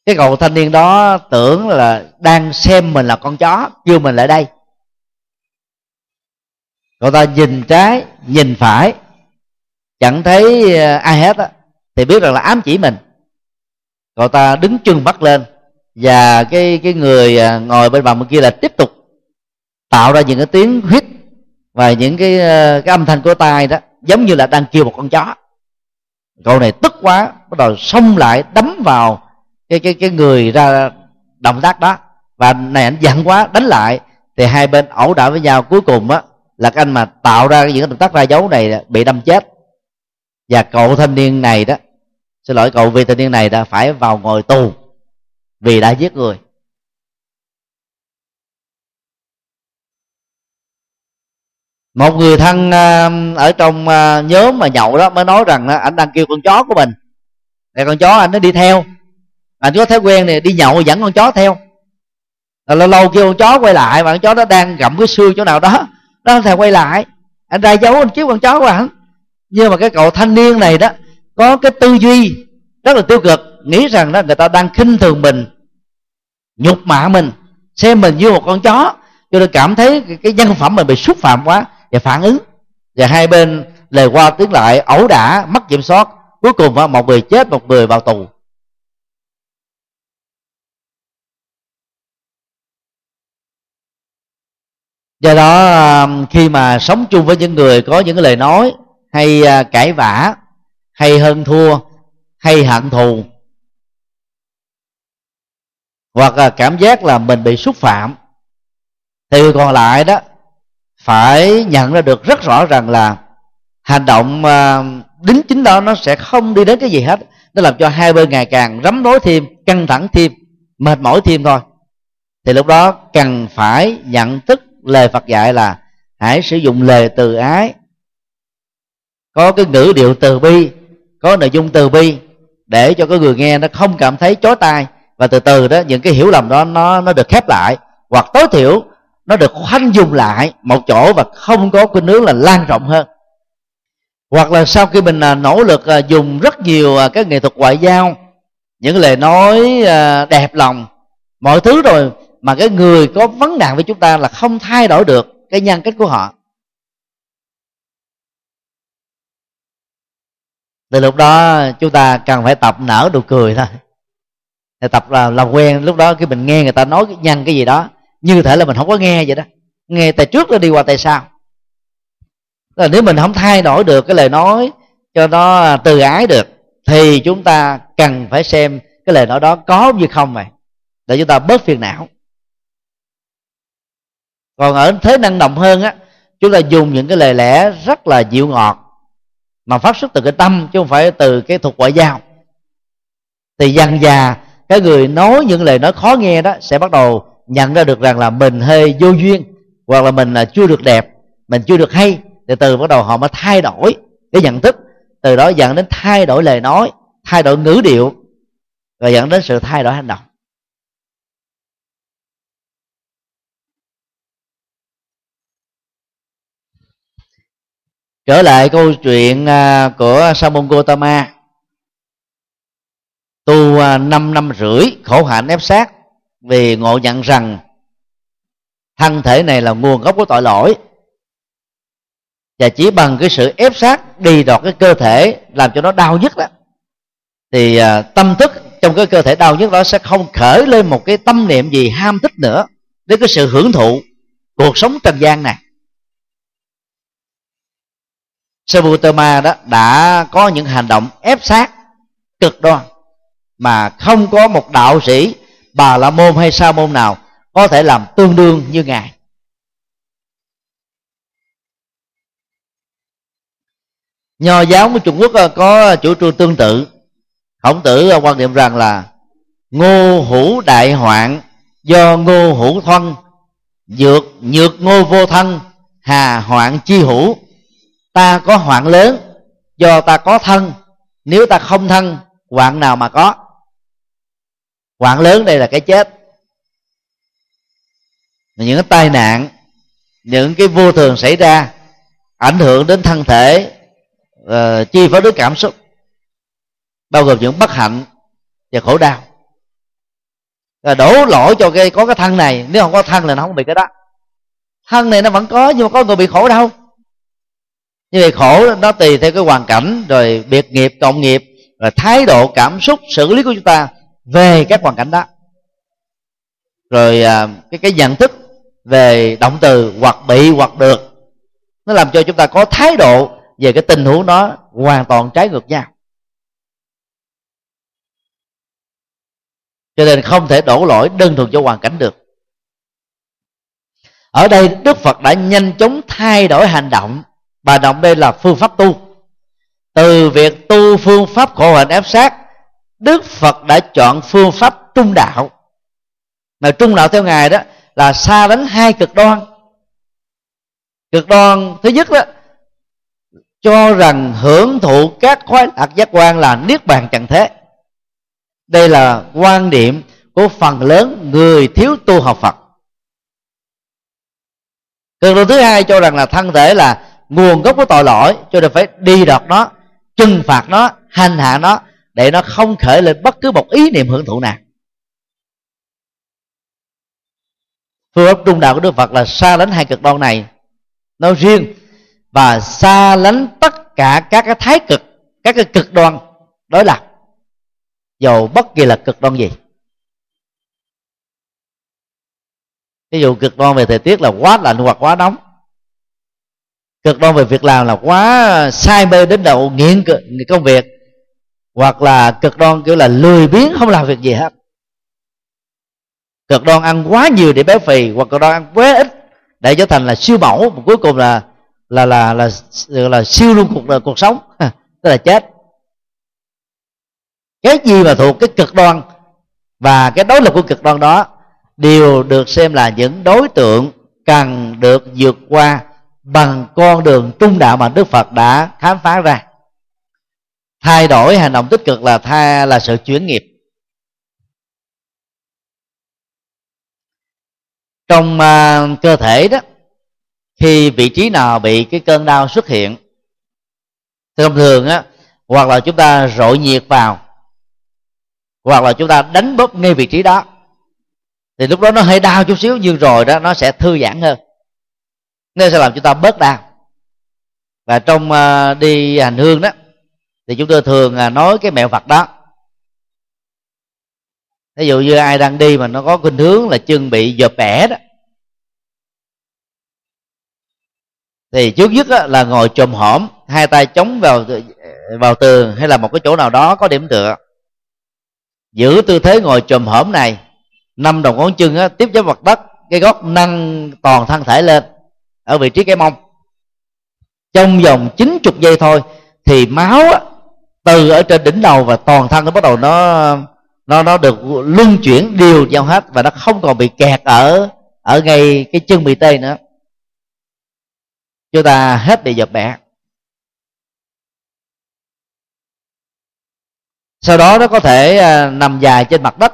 Cái cậu thanh niên đó tưởng là đang xem mình là con chó, kêu mình lại đây. Cậu ta nhìn trái, nhìn phải, chẳng thấy ai hết á, thì biết rằng là ám chỉ mình. Cậu ta đứng chân bắt lên và cái cái người à, ngồi bên bàn bên kia là tiếp tục tạo ra những cái tiếng hít và những cái à, cái âm thanh của tai đó, giống như là đang kêu một con chó. Cậu này tức quá, bắt đầu xông lại đấm vào cái cái cái người ra động tác đó. Và này anh giận quá, đánh lại. Thì hai bên ẩu đả với nhau. Cuối cùng á, là cái anh mà tạo ra những cái động tác ra dấu này bị đâm chết. Và cậu thanh niên này đó, xin lỗi, cậu vị thanh niên này đã phải vào ngồi tù vì đã giết người. Một người thân à, ở trong à, nhóm mà nhậu đó mới nói rằng à, anh đang kêu con chó của mình. Để con chó anh nó đi theo. Anh có thói quen này đi nhậu dẫn con chó theo. Rồi lâu lâu kêu con chó quay lại mà con chó nó đang gặm cái xương chỗ nào đó, nó không thèm quay lại. Anh ra dấu anh chiếu con chó của anh nhưng mà cái cậu thanh niên này đó, có cái tư duy rất là tiêu cực nghĩ rằng đó, người ta đang khinh thường mình, nhục mạ mình, xem mình như một con chó. Cho nên cảm thấy cái nhân phẩm mình bị xúc phạm quá và phản ứng. Và hai bên lời qua tiếng lại, ẩu đả, mất kiểm soát. Cuối cùng một người chết, một người vào tù. Do đó khi mà sống chung với những người có những lời nói hay à, cãi vã, hay hơn thua, hay hận thù hoặc là cảm giác là mình bị xúc phạm, thì người còn lại đó phải nhận ra được rất rõ rằng là hành động à, đính chính đó nó sẽ không đi đến cái gì hết. Nó làm cho hai bên ngày càng rắm rối thêm, căng thẳng thêm, mệt mỏi thêm thôi. Thì lúc đó cần phải nhận thức lời phật dạy là hãy sử dụng lời từ ái. Có cái ngữ điệu từ bi, có nội dung từ bi để cho cái người nghe nó không cảm thấy chói tai và từ từ đó, những cái hiểu lầm đó, nó nó được khép lại, hoặc tối thiểu nó được khoanh dùng lại một chỗ và không có cái nướng là lan rộng hơn. Hoặc là sau khi mình à, nỗ lực à, dùng rất nhiều à, cái các nghệ thuật ngoại giao, những lời nói đẹp lòng, mọi thứ rồi mà cái người có vấn nạn với chúng ta là không thay đổi được cái nhân cách của họ. Từ lúc đó chúng ta cần phải tập nở nụ cười thôi thì tập là làm quen, lúc đó khi mình nghe người ta nói nhanh cái gì đó. Như thể là mình không có nghe vậy đó. Nghe tay trước nó đi qua tay sau. Là nếu mình không thay đổi được cái lời nói cho nó từ ái được, thì chúng ta cần phải xem cái lời nói đó có như không vậy. Để chúng ta bớt phiền não. Còn ở thế năng động hơn á, chúng ta dùng những cái lời lẽ rất là dịu ngọt mà phát xuất từ cái tâm, chứ không phải từ cái thuật ngoại giao. Thì dần già cái người nói những lời nói khó nghe đó sẽ bắt đầu nhận ra được rằng là mình hơi vô duyên, hoặc là mình là chưa được đẹp, mình chưa được hay. Từ từ bắt đầu họ mới thay đổi cái nhận thức, từ đó dẫn đến thay đổi lời nói, thay đổi ngữ điệu, và dẫn đến sự thay đổi hành động. Trở lại câu chuyện à, của sa môn Gotama tu à, 5 năm rưỡi, khổ hạnh ép sát vì ngộ nhận rằng thân thể này là nguồn gốc của tội lỗi. Và chỉ bằng cái sự ép sát đi đọt cái cơ thể làm cho nó đau nhất đó, thì à, tâm thức trong cái cơ thể đau nhất đó sẽ không khởi lên một cái tâm niệm gì ham thích nữa đến cái sự hưởng thụ cuộc sống trần gian này. Sabutama đó đã có những hành động ép sát cực đoan mà không có một đạo sĩ, bà la môn hay sa môn nào có thể làm tương đương như ngài. Nho giáo của trung quốc ờ, có chủ trương tương tự. Khổng tử ờ, quan niệm rằng là ngô hữu đại hoạn do ngô hữu thân dược nhược ngô vô thân, hà hoạn chi hữu. Ta có hoạn lớn do ta có thân, nếu ta không thân, hoạn nào mà có? Quản lớn đây là cái chết. Những cái tai nạn những cái vô thường xảy ra ảnh hưởng đến thân thể uh, chi phối đến cảm xúc bao gồm những bất hạnh và khổ đau. Là đổ lỗi cho cái có cái thân này nếu không có thân là nó không bị cái đó. Thân này nó vẫn có nhưng mà có người bị khổ đâu. Như vậy khổ nó tùy theo cái hoàn cảnh rồi biệt nghiệp cộng nghiệp rồi thái độ cảm xúc xử lý của chúng ta về các hoàn cảnh đó. Rồi à, cái cái nhận thức về động từ hoặc bị hoặc được, nó làm cho chúng ta có thái độ về cái tình huống đó hoàn toàn trái ngược nhau. Cho nên không thể đổ lỗi đơn thuần cho hoàn cảnh được. Ở đây đức phật đã nhanh chóng thay đổi hành động. Và động đây là phương pháp tu. Từ việc tu phương pháp khổ hạnh ép sát đức phật đã chọn phương pháp trung đạo. Mà trung đạo theo ngài đó là xa đánh hai cực đoan. Cực đoan thứ nhất đó, cho rằng hưởng thụ các khoái lạc giác quan là niết bàn chẳng thế. Đây là quan điểm của phần lớn người thiếu tu học phật. Cực đoan thứ hai cho rằng là thân thể là nguồn gốc của tội lỗi, cho nên phải đi đọt nó, trừng phạt nó, hành hạ nó để nó không khởi lên bất cứ một ý niệm hưởng thụ nào. Phương pháp trung đạo của đức phật là xa lánh hai cực đoan này. Nói riêng và xa lánh tất cả các cái thái cực, các cái cực đoan. Đối lập dầu bất kỳ là cực đoan gì. Ví dụ cực đoan về thời tiết là quá lạnh hoặc quá nóng. Cực đoan về việc làm là quá sai mê đến độ nghiện công việc hoặc là cực đoan kiểu là lười biếng không làm việc gì hết. Cực đoan ăn quá nhiều để béo phì hoặc cực đoan ăn quá ít để trở thành là siêu mẫu và cuối cùng là là là là là, là siêu luôn cuộc đời cuộc sống. Tức là chết. Cái gì mà thuộc cái cực đoan và cái đối lập của cực đoan đó đều được xem là những đối tượng cần được vượt qua bằng con đường trung đạo mà Đức Phật đã khám phá ra thay đổi hành động tích cực là thay là sự chuyển nghiệp. Trong uh, cơ thể đó khi vị trí nào bị cái cơn đau xuất hiện thì thông thường á hoặc là chúng ta rội nhiệt vào hoặc là chúng ta đánh bóp ngay vị trí đó thì lúc đó nó hơi đau chút xíu nhưng rồi đó nó sẽ thư giãn hơn. Nó sẽ làm chúng ta bớt đau. Và trong uh, đi hành hương đó thì chúng tôi thường à, nói cái mẹo phật đó. Ví dụ như ai đang đi mà nó có khuynh hướng là chân bị dợp bẻ đó. Thì trước nhất là ngồi chồm hổm hai tay chống vào vào tường hay là một cái chỗ nào đó có điểm tựa. Giữ tư thế ngồi chồm hổm này năm đầu ngón chân á, tiếp với mặt đất cái gót nâng toàn thân thể lên ở vị trí cái mông. Trong vòng 90 giây thôi thì máu á, từ ở trên đỉnh đầu và toàn thân nó bắt đầu nó nó nó được luân chuyển đều nhau hết và nó không còn bị kẹt ở ở ngay cái chân bị tê nữa. Chúng ta hết bị dập bẹ sau đó nó có thể à, nằm dài trên mặt đất.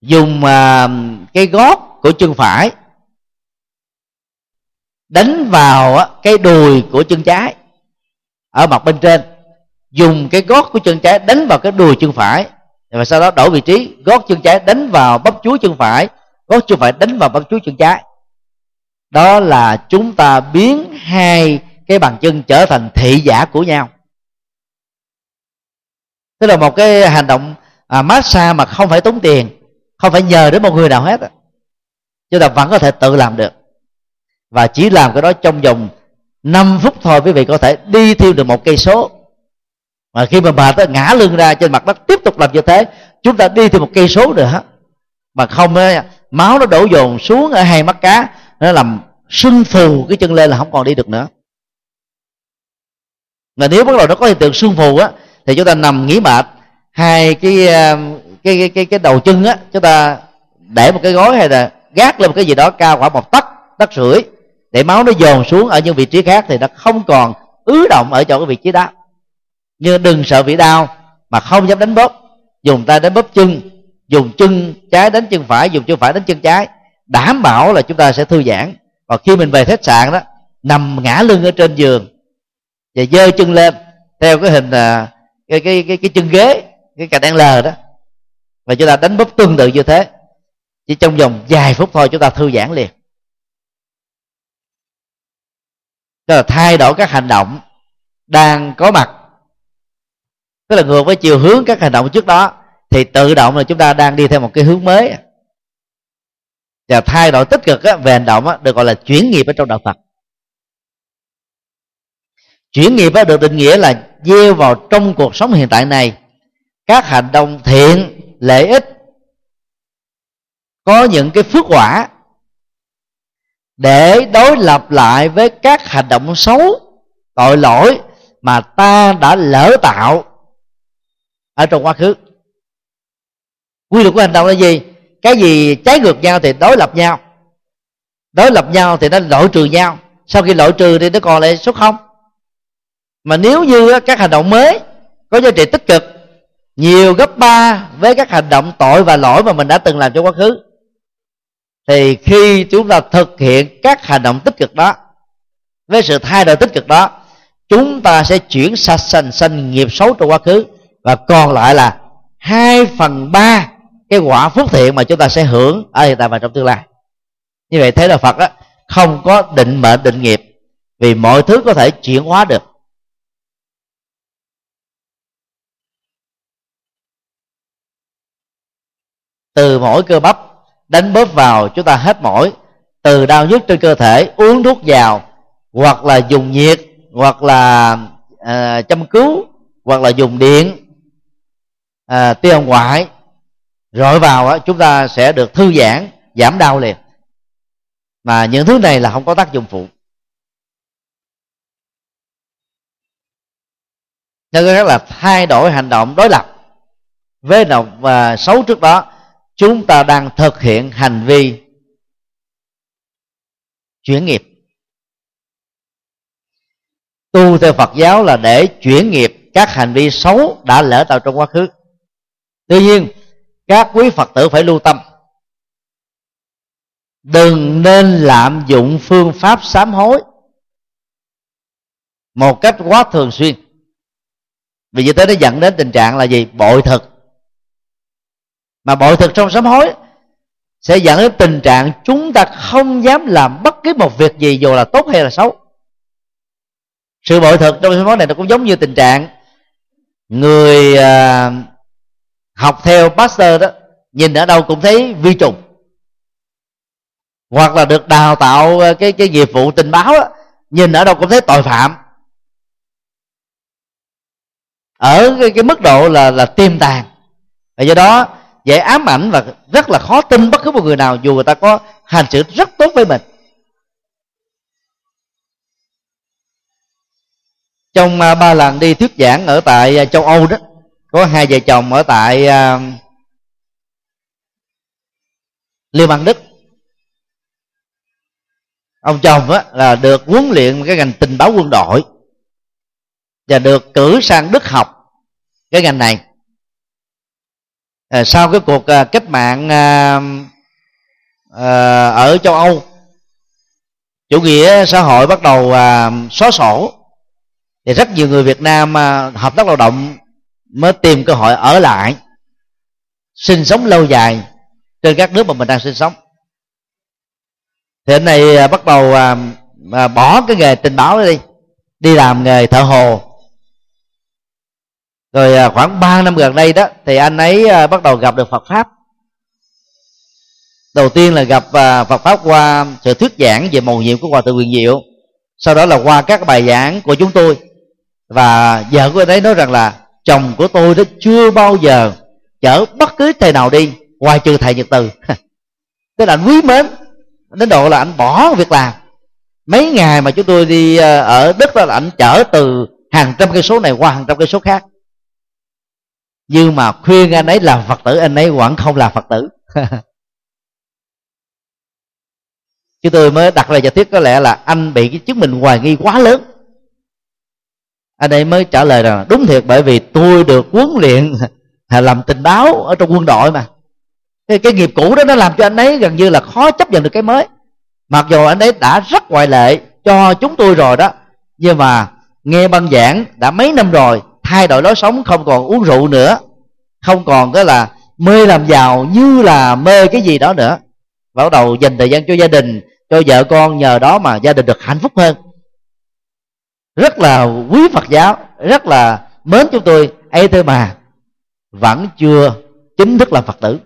Dùng à, cái gót của chân phải đánh vào cái đùi của chân trái ở mặt bên trên dùng cái gót của chân trái đánh vào cái đùi chân phải và sau đó đổi vị trí gót chân trái đánh vào bắp chuối chân phải gót chân phải đánh vào bắp chuối chân trái. Đó là chúng ta biến hai cái bàn chân trở thành thị giả của nhau. Tức là một cái hành động à, massage mà không phải tốn tiền không phải nhờ đến một người nào hết chúng ta vẫn có thể tự làm được. Và chỉ làm cái đó trong vòng 5 phút thôi quý vị có thể đi thêm được một cây số. Mà khi mà bà ta ngã lưng ra trên mặt đất tiếp tục làm như thế chúng ta đi thêm một cây số nữa. Mà không máu nó đổ dồn xuống ở hai mắt cá nó làm sưng phù cái chân lên là không còn đi được nữa. Mà nếu bắt đầu nó có hiện tượng sưng phù á thì chúng ta nằm nghỉ mệt hai cái ờ, cái cái cái, cái đầu chân á chúng ta để một cái gối hay là gác lên một cái gì đó cao khoảng một tấc tấc rưỡi để máu nó dồn xuống ở những vị trí khác thì nó không còn ứ động ở chỗ cái vị trí đó. Nhưng đừng sợ bị đau mà không dám đánh bóp. Dùng tay đánh bóp chân dùng chân trái đánh chân phải dùng chân phải đánh chân trái. Đảm bảo là chúng ta sẽ thư giãn. Và khi mình về khách sạn đó nằm ngã lưng ở trên giường và dơ chân lên theo cái hình à, cái cái cái, cái chân ghế cái cạnh lờ đó. Và chúng ta đánh bóp tương tự như thế. Chỉ trong vòng vài phút thôi chúng ta thư giãn liền. Tức là thay đổi các hành động đang có mặt. Tức là ngược với chiều hướng các hành động trước đó, thì tự động là chúng ta đang đi theo một cái hướng mới. Và thay đổi tích cực về hành động được gọi là chuyển nghiệp ở trong đạo Phật. Chuyển nghiệp được định nghĩa là gieo vào trong cuộc sống hiện tại này. Các hành động thiện, lợi ích, có những cái phước quả để đối lập lại với các hành động xấu, tội lỗi mà ta đã lỡ tạo. Ở trong quá khứ, quy luật của hành động là gì? Cái gì trái ngược nhau thì đối lập nhau. Đối lập nhau thì nó loại trừ nhau. Sau khi loại trừ thì nó còn lại số không. Mà nếu như các hành động mới có giá trị tích cực, nhiều gấp ba với các hành động tội và lỗi mà mình đã từng làm trong quá khứ thì khi chúng ta thực hiện các hành động tích cực đó, với sự thay đổi tích cực đó, chúng ta sẽ chuyển sạch sành sanh nghiệp xấu trong quá khứ và còn lại là hai phần ba cái quả phước thiện mà chúng ta sẽ hưởng ở hiện tại và trong tương lai. Như vậy thế là phật á, không có định mệnh, định nghiệp, vì mọi thứ có thể chuyển hóa được. Từ mỗi cơ bắp đánh bóp vào chúng ta hết mỏi. Từ đau nhức trên cơ thể uống thuốc vào hoặc là dùng nhiệt hoặc là à, châm cứu hoặc là dùng điện à, tiêu ngoại. Rồi vào á, chúng ta sẽ được thư giãn giảm đau liền. Mà những thứ này là không có tác dụng phụ. Nên rất là thay đổi hành động đối lập với động và xấu trước đó chúng ta đang thực hiện hành vi chuyển nghiệp. Tu theo phật giáo là để chuyển nghiệp. Các hành vi xấu đã lỡ tạo trong quá khứ. Tuy nhiên, các quý phật tử phải lưu tâm. Đừng nên lạm dụng phương pháp sám hối một cách quá thường xuyên. Vì như thế nó dẫn đến tình trạng là gì? Bội thực mà bội thực trong sám hối sẽ dẫn đến tình trạng chúng ta không dám làm bất cứ một việc gì dù là tốt hay là xấu. Sự bội thực trong sám hối này nó cũng giống như tình trạng người à, học theo pastor đó nhìn ở đâu cũng thấy vi trùng. Hoặc là được đào tạo à, cái cái nghiệp vụ tình báo đó, nhìn ở đâu cũng thấy tội phạm. Ở cái, cái mức độ là là tiềm tàng. Và do đó dễ ám ảnh và rất là khó tin bất cứ một người nào dù người ta có hành xử rất tốt với mình. Trong à, ba lần đi thuyết giảng ở tại à, châu âu đó có hai vợ chồng ở tại uh, liên bang đức. Ông chồng á, là được huấn luyện cái ngành tình báo quân đội và được cử sang đức học cái ngành này à, sau cái cuộc à, cách mạng à, à, ở châu âu chủ nghĩa xã hội bắt đầu à, xóa sổ. Thì rất nhiều người việt nam à, hợp tác lao động mới tìm cơ hội ở lại sinh sống lâu dài trên các nước mà mình đang sinh sống. Thì anh này bắt đầu à, à, bỏ cái nghề tình báo đi đi làm nghề thợ hồ rồi à, khoảng 3 năm gần đây đó, thì anh ấy à, bắt đầu gặp được Phật pháp. Đầu tiên là gặp à, Phật pháp qua sự thuyết giảng về mầu nhiệm của hòa thượng quyền diệu. Sau đó là qua các bài giảng của chúng tôi. Và vợ của anh ấy nói rằng là, chồng của tôi đó chưa bao giờ chở bất cứ thầy nào đi, ngoài trừ thầy nhật từ. Tức là anh quý mến, đến độ là anh bỏ việc làm. Mấy ngày mà chúng tôi đi ở đức đó là anh chở từ hàng trăm cây số này qua hàng trăm cây số khác nhưng mà khuyên anh ấy làm phật tử anh ấy vẫn không làm phật tử. Chứ tôi mới đặt ra giả thuyết có lẽ là anh bị cái chứng minh hoài nghi quá lớn. Anh ấy mới trả lời rằng đúng thiệt bởi vì tôi được huấn luyện làm tình báo ở trong quân đội mà. Cái, cái nghiệp cũ đó nó làm cho anh ấy gần như là khó chấp nhận được cái mới. Mặc dù anh ấy đã rất ngoại lệ cho chúng tôi rồi đó nhưng mà nghe băng giảng đã mấy năm rồi thay đổi lối sống không còn uống rượu nữa không còn cái là mê làm giàu như là mê cái gì đó nữa. Và bắt đầu dành thời gian cho gia đình cho vợ con nhờ đó mà gia đình được hạnh phúc hơn. Rất là quý phật giáo rất là mến chúng tôi ấy thôi mà vẫn chưa chính thức là phật tử.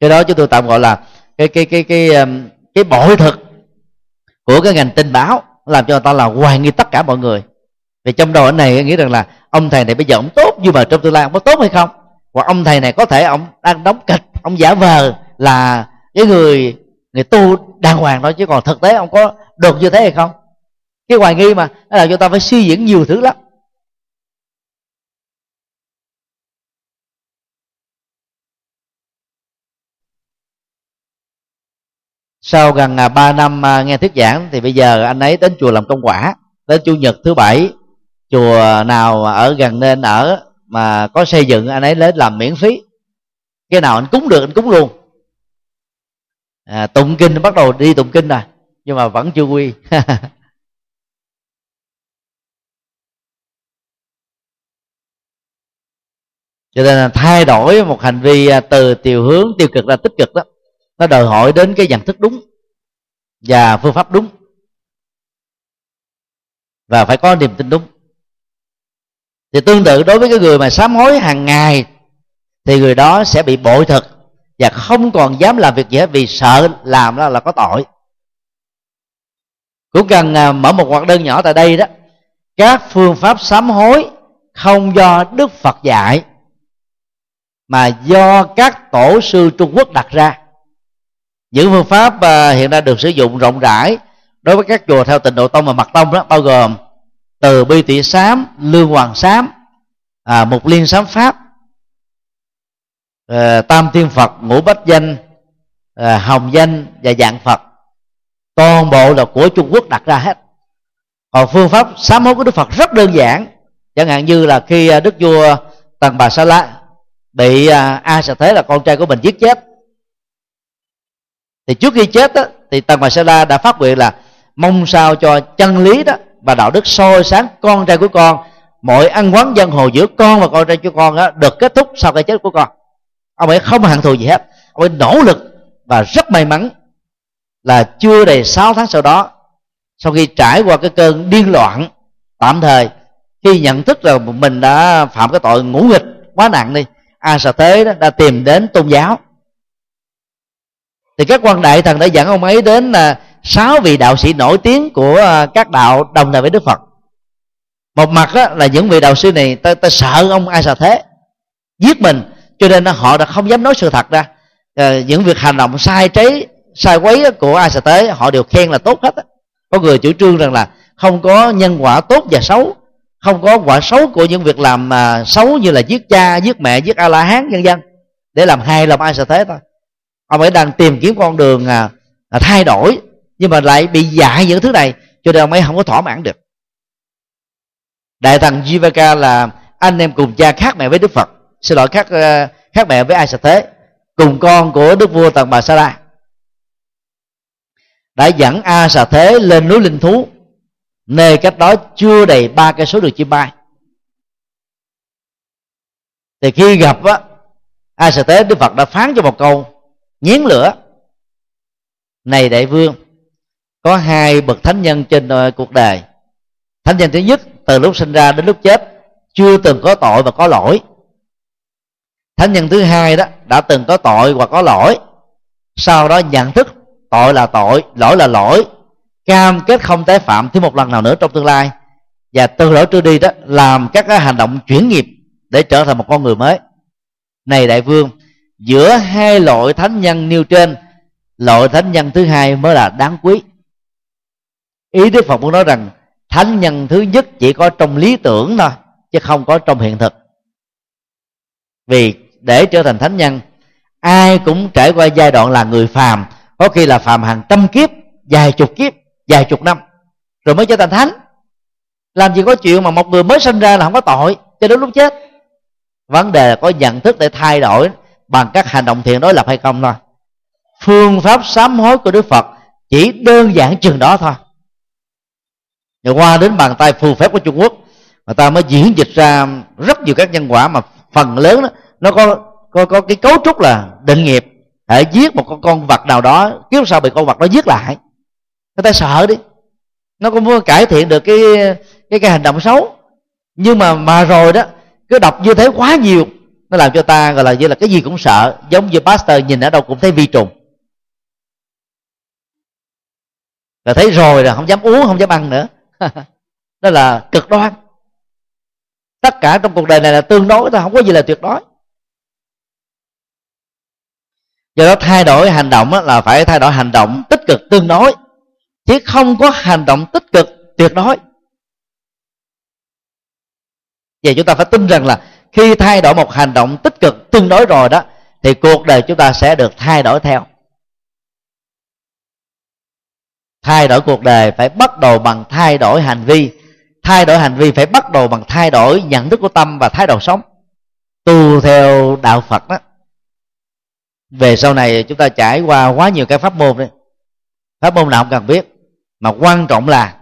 Cái đó chúng tôi tạm gọi là cái cái cái cái cái, cái bội thực của cái ngành tình báo làm cho người ta là hoài nghi tất cả mọi người vì trong đầu anh này nghĩ rằng là ông thầy này bây giờ ông tốt nhưng mà trong tương lai ông có tốt hay không? Hoặc ông thầy này có thể ông đang đóng kịch, ông giả vờ là cái người người tu đàng hoàng đó chứ còn thực tế ông có được như thế hay không? Cái hoài nghi mà nó làm cho ta phải suy diễn nhiều thứ lắm. Sau gần à, 3 năm à, nghe thuyết giảng thì bây giờ anh ấy đến chùa làm công quả, đến chủ nhật thứ bảy chùa nào ở gần nên ở mà có xây dựng anh ấy đến làm miễn phí. Cái nào anh cúng được anh cúng luôn. À, tụng kinh bắt đầu đi tụng kinh rồi nhưng mà vẫn chưa quy. Cho nên là thay đổi một hành vi à, từ chiều hướng tiêu cực ra tích cực đó nó đòi hỏi đến cái nhận thức đúng và phương pháp đúng. Và phải có niềm tin đúng thì tương tự đối với cái người mà sám hối hàng ngày, thì người đó sẽ bị bội thực và không còn dám làm việc gì hết vì sợ làm đó là có tội. Cũng cần à, mở một hoạt đơn nhỏ tại đây đó. Các phương pháp sám hối không do đức phật dạy, mà do các tổ sư trung quốc đặt ra. Những phương pháp à, hiện nay được sử dụng rộng rãi đối với các chùa theo tịnh độ tông và mật tông đó, bao gồm từ bi tỷ sám lương hoàng sám à, mục liên sám pháp à, tam thiên phật ngũ bách danh à, hồng danh và dạng phật. Toàn bộ là của trung quốc đặt ra hết. Còn phương pháp sám hối của đức phật rất đơn giản. Chẳng hạn như là khi à, đức vua tần bà sa la bị à, a sa thế là con trai của mình giết chết. Thì trước khi chết đó, thì tần bà sa la đã phát nguyện là mong sao cho chân lý đó và đạo đức soi sáng con trai của con mọi ăn quán dân hồ giữa con và con trai của con đó, được kết thúc sau cái chết của con. Ông ấy không hận thù gì hết. Ông ấy nỗ lực và rất may mắn là chưa đầy 6 tháng sau đó sau khi trải qua cái cơn điên loạn tạm thời khi nhận thức là mình đã phạm cái tội ngũ nghịch quá nặng đi a sợ tế đó đã tìm đến tôn giáo. Thì các quan đại thần đã dẫn ông ấy đến là sáu vị đạo sĩ nổi tiếng của ờ, các đạo đồng thời với đức phật. Một mặt đó, là những vị đạo sư này ta, ta sợ ông ai sợ thế giết mình. Cho nên họ đã không dám nói sự thật ra. À, những việc hành động sai trái sai quấy của ai sợ thế họ đều khen là tốt hết có người chủ trương rằng là không có nhân quả tốt và xấu không có quả xấu của những việc làm mà xấu như là giết cha giết mẹ giết a la hán nhân dân để làm hài lòng ai sợ thế thôi. Ông ấy đang tìm kiếm con đường à, à, thay đổi nhưng mà lại bị dại những thứ này, cho nên ông ấy không có thỏa mãn được. Đại thần Jivaka là anh em cùng cha khác mẹ với đức phật, xin lỗi, khác ờ, khác mẹ với ai sẽ thế cùng con của đức vua tần bà sa la đã dẫn a Sà thế lên núi linh thú, nơi cách đó chưa đầy ba cây số được chim bay. Thì khi gặp á, a sa Thế đức phật đã phán cho một câu, nhén lửa, này đại vương có hai bậc thánh nhân trên ờ, cuộc đời. Thánh nhân thứ nhất, từ lúc sinh ra đến lúc chết, chưa từng có tội và có lỗi. Thánh nhân thứ hai đó, đã từng có tội và có lỗi. Sau đó nhận thức tội là tội, lỗi là lỗi, cam kết không tái phạm thêm một lần nào nữa trong tương lai. Và từ lỗi trở đi đó, làm các cái hành động chuyển nghiệp để trở thành một con người mới. Này đại vương, giữa hai loại thánh nhân nêu trên, loại thánh nhân thứ hai mới là đáng quý ý đức phật muốn nói rằng, thánh nhân thứ nhất chỉ có trong lý tưởng thôi, chứ không có trong hiện thực. Vì để trở thành thánh nhân, ai cũng trải qua giai đoạn là người phàm, có khi là phàm hàng trăm kiếp, vài chục kiếp, vài chục năm, rồi mới trở thành thánh. Làm gì có chuyện mà một người mới sinh ra là không có tội, cho đến lúc chết. Vấn đề là có nhận thức để thay đổi bằng các hành động thiện đối lập hay không thôi. Phương pháp sám hối của đức phật chỉ đơn giản chừng đó thôi rồi qua đến bàn tay phù phép của trung quốc mà ta mới diễn dịch ra rất nhiều các nhân quả mà phần lớn đó, nó có có có cái cấu trúc là định nghiệp hãy giết một con con vật nào đó kiếp sau bị con vật đó giết lại. Người ta sợ đi. Nó cũng muốn cải thiện được cái cái cái hành động xấu. Nhưng mà mà rồi đó cứ đọc như thế quá nhiều nó làm cho ta gọi là như là cái gì cũng sợ giống như pastor nhìn ở đâu cũng thấy vi trùng. Là thấy rồi là không dám uống không dám ăn nữa. đó là cực đoan. Tất cả trong cuộc đời này là tương đối, thôi, không có gì là tuyệt đối. Do đó thay đổi hành động là phải thay đổi hành động tích cực tương đối. Chứ không có hành động tích cực tuyệt đối. Và chúng ta phải tin rằng là khi thay đổi một hành động tích cực tương đối rồi đó, thì cuộc đời chúng ta sẽ được thay đổi theo. Thay đổi cuộc đời phải bắt đầu bằng thay đổi hành vi. Thay đổi hành vi phải bắt đầu bằng thay đổi nhận thức của tâm và thái độ sống. Tu theo đạo phật đó. Về sau này chúng ta trải qua quá nhiều cái pháp môn đấy. Pháp môn nào không cần biết. Mà quan trọng là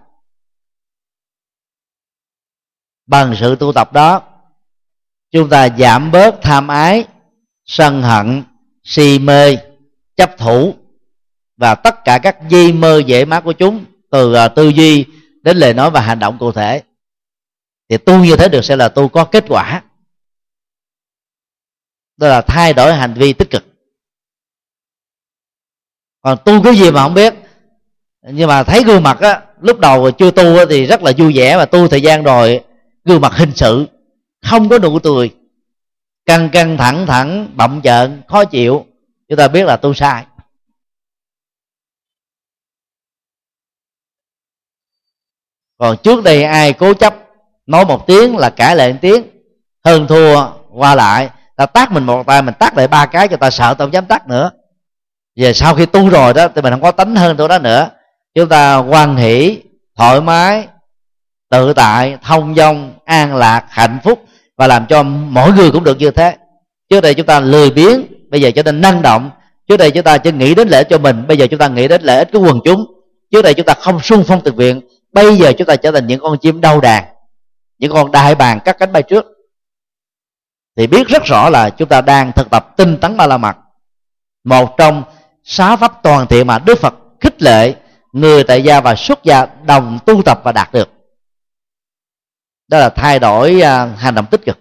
bằng sự tu tập đó, chúng ta giảm bớt tham ái, sân hận, si mê, chấp thủ và tất cả các dây mơ dễ má của chúng, từ à, tư duy đến lời nói và hành động cụ thể, thì tu như thế được sẽ là tu có kết quả. Đó là thay đổi hành vi tích cực. Còn tu cái gì mà không biết, nhưng mà thấy gương mặt á, lúc đầu chưa tu thì rất là vui vẻ mà tu thời gian rồi, gương mặt hình sự, không có nụ cười, căng căng thẳng thẳng, bậm trợn khó chịu. Chúng ta biết là tu sai. Còn trước đây ai cố chấp, nói một tiếng là cãi lại một tiếng. Hơn thua, qua lại, ta tát mình một tay, mình tát lại ba cái cho ta sợ tao không dám tát nữa. Về sau khi tu rồi đó, thì mình không có tánh hơn tôi đó nữa. Chúng ta quan hỷ, thoải mái, tự tại, thông dong, an lạc, hạnh phúc và làm cho mỗi người cũng được như thế. Trước đây chúng ta lười biếng, bây giờ trở nên năng động. Trước đây chúng ta chỉ nghĩ đến lễ cho mình, bây giờ chúng ta nghĩ đến lợi ích của quần chúng. Trước đây chúng ta không sung phong thực viện bây giờ chúng ta trở thành những con chim đau đàn, những con đại bàng cắt cánh bay trước. Thì biết rất rõ là chúng ta đang thực tập tinh tấn ba la mật, một trong xá pháp toàn thiện mà đức phật khích lệ người tại gia và xuất gia đồng tu tập và đạt được. Đó là thay đổi à, hành động tích cực.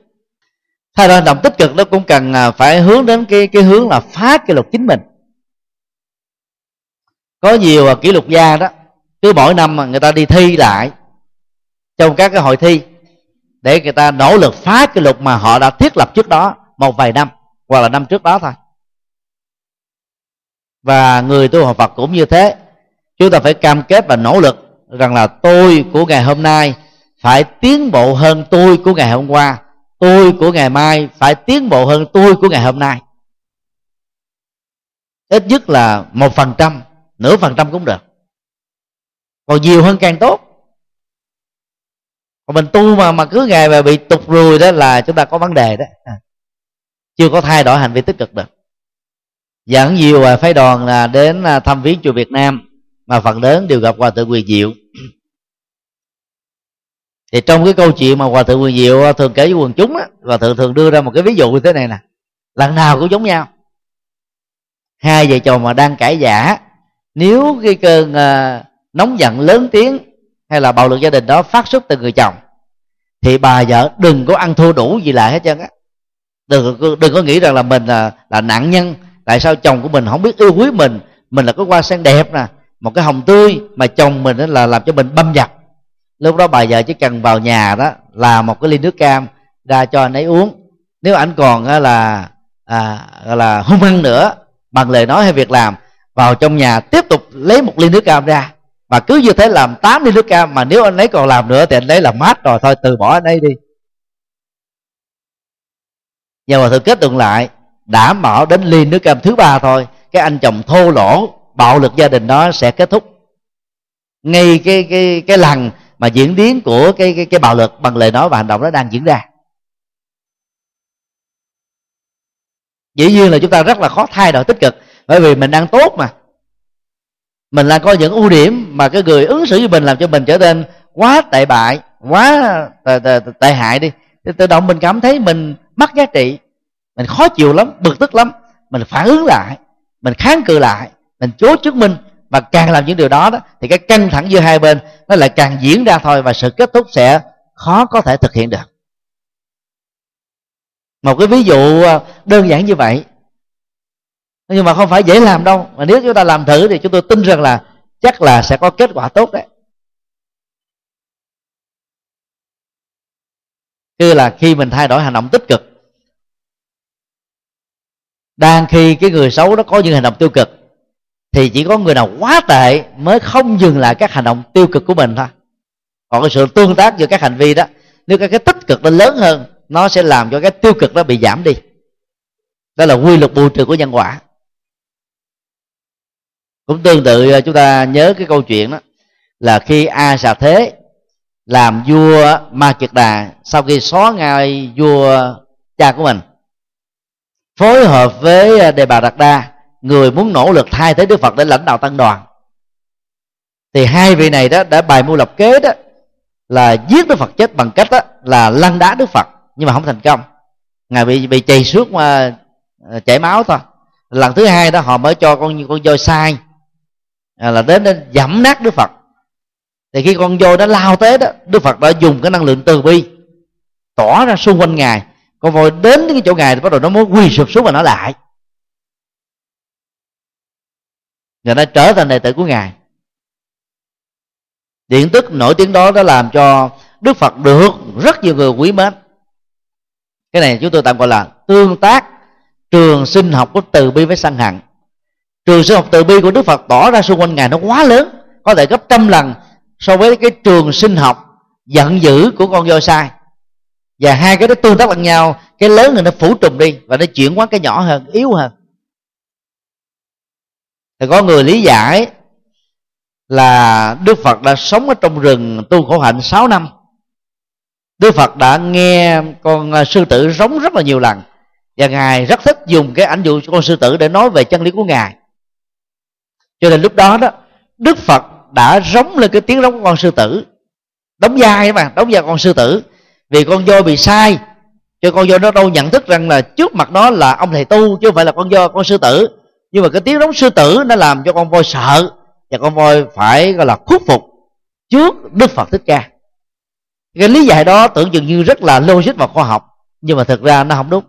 Thay đổi hành động tích cực nó cũng cần à, phải hướng đến cái cái hướng là phá kỷ lục chính mình. Có nhiều à, kỷ lục gia đó cứ mỗi năm mà người ta đi thi lại trong các cái hội thi để người ta nỗ lực phá kỷ lục mà họ đã thiết lập trước đó một vài năm, hoặc là năm trước đó thôi. Và người tu học Phật cũng như thế. Chúng ta phải cam kết và nỗ lực rằng là tôi của ngày hôm nay phải tiến bộ hơn tôi của ngày hôm qua, tôi của ngày mai phải tiến bộ hơn tôi của ngày hôm nay. Ít nhất là một phần trăm, nửa phần trăm cũng được còn nhiều hơn càng tốt. Còn mình tu mà mà cứ ngày mà bị tục rùi đó là chúng ta có vấn đề đó. À. chưa có thay đổi hành vi tích cực được. Dẫn nhiều phái đoàn là đến à, thăm viếng chùa Việt Nam mà phần lớn đều gặp hòa thượng quyền diệu. Thì trong cái câu chuyện mà hòa thượng quyền diệu à, thường kể với quần chúng á hòa thượng thường đưa ra một cái ví dụ như thế này nè. Lần nào cũng giống nhau. Hai vợ chồng mà đang cãi giả nếu cái cơn uh, nóng giận lớn tiếng hay là bạo lực gia đình đó phát xuất từ người chồng thì bà vợ đừng có ăn thua đủ gì lại hết trơn á. Đừng, đừng có nghĩ rằng là mình là, là nạn nhân tại sao chồng của mình không biết yêu quý mình mình là cái hoa sen đẹp nè một cái hồng tươi mà chồng mình là làm cho mình băm giặt lúc đó bà vợ chỉ cần vào nhà đó là một cái ly nước cam ra cho anh ấy uống. Nếu anh còn là à, là hung hăng nữa bằng lời nói hay việc làm vào trong nhà tiếp tục lấy một ly nước cam ra và cứ như thế làm 8 ly nước cam, mà nếu anh ấy còn làm nữa thì anh ấy là mát rồi, thôi từ bỏ anh ấy đi. Và hòa thượng kết luận lại đảm bảo đến ly nước cam thứ ba thôi, cái anh chồng thô lỗ, bạo lực gia đình đó sẽ kết thúc. Ngay cái cái cái lần mà diễn biến của cái cái cái bạo lực bằng lời nói và hành động đó đang diễn ra. Dĩ nhiên là chúng ta rất là khó thay đổi tích cực, bởi vì mình đang tốt mà mình là có những ưu điểm mà cái người ứng xử với mình làm cho mình trở nên quá tệ bại quá tệ, tệ, tệ hại đi. Thì tự động mình cảm thấy mình mất giá trị mình khó chịu lắm bực tức lắm. Mình phản ứng lại mình kháng cự lại mình chối chứng minh và càng làm những điều đó, đó thì cái căng thẳng giữa hai bên nó lại càng diễn ra thôi và sự kết thúc sẽ khó có thể thực hiện được. Một cái ví dụ à, đơn giản như vậy nhưng mà không phải dễ làm đâu. Mà nếu chúng ta làm thử thì chúng tôi tin rằng là chắc là sẽ có kết quả tốt đấy. Cứ là khi mình thay đổi hành động tích cực. Đang khi cái người xấu nó có những hành động tiêu cực thì chỉ có người nào quá tệ mới không dừng lại các hành động tiêu cực của mình thôi. Còn cái sự tương tác giữa các hành vi đó nếu cái, cái tích cực nó lớn hơn nó sẽ làm cho cái tiêu cực nó bị giảm đi. Đó là quy luật bù trừ của nhân quả cũng tương tự à, chúng ta nhớ cái câu chuyện đó, là khi a xà thế làm vua ma kiệt đà, sau khi xóa ngai vua cha của mình, phối hợp với à, đề bà đạt đa, người muốn nỗ lực thay thế đức phật để lãnh đạo tăng đoàn. Thì hai vị này đó đã bài mưu lập kế đó, là giết đức phật chết bằng cách đó là lăn đá đức phật, nhưng mà không thành công. Ngài bị bị chày suốt mà chảy máu thôi. Lần thứ hai đó họ mới cho con con voi sai à, là đến để giảm nát đức phật. Thì khi con voi nó lao tới đó đức phật đã dùng cái năng lượng từ bi tỏ ra xung quanh ngài. Con voi đến cái chỗ ngài thì bắt đầu nó muốn quy sụp xuống và nó lại. Và nó trở thành đệ tử của ngài. Điện tức nổi tiếng đó đã làm cho đức phật được rất nhiều người quý mến. Cái này chúng tôi tạm gọi là tương tác trường sinh học của từ bi với sân hận trường sinh học từ bi của đức phật tỏ ra xung quanh ngài nó quá lớn, có thể gấp trăm lần so với cái trường sinh học giận dữ của con voi sai. Và hai cái đó tương tác lẫn nhau, cái lớn thì nó phủ trùm đi và nó chuyển qua cái nhỏ hơn, yếu hơn. Thì có người lý giải là đức phật đã sống ở trong rừng tu khổ hạnh 6 năm. Đức phật đã nghe con sư tử rống rất là nhiều lần và ngài rất thích dùng cái ảnh dụ của con sư tử để nói về chân lý của ngài cho nên lúc đó đó, đức phật đã rống lên cái tiếng rống của con sư tử. Đóng vai mà, đóng vai con sư tử. Vì con voi bị sai, cho con voi nó đâu nhận thức rằng là trước mặt đó là ông thầy tu, chứ không phải là con voi, con sư tử. Nhưng mà cái tiếng rống sư tử nó làm cho con voi sợ, và con voi phải, gọi là, khuất phục trước đức phật thích ca. Cái lý giải đó tưởng chừng như rất là logic và khoa học, nhưng mà thực ra nó không đúng.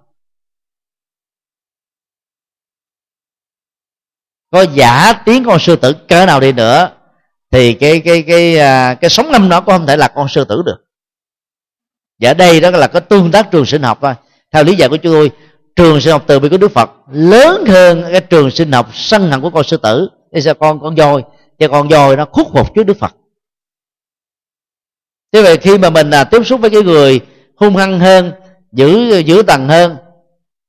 Có giả tiếng con sư tử cỡ nào đi nữa thì cái cái cái cái, cái sống năm nó cũng không thể là con sư tử được. Và ở đây đó là cái tương tác trường sinh học thôi. Theo lý giải của chúng tôi trường sinh học từ bi của đức phật lớn hơn cái trường sinh học sân hận của con sư tử. Thì sao con con voi? Cho con voi nó khuất phục trước đức phật. Thế vậy khi mà mình à, tiếp xúc với cái người hung hăng hơn giữ giữ tầng hơn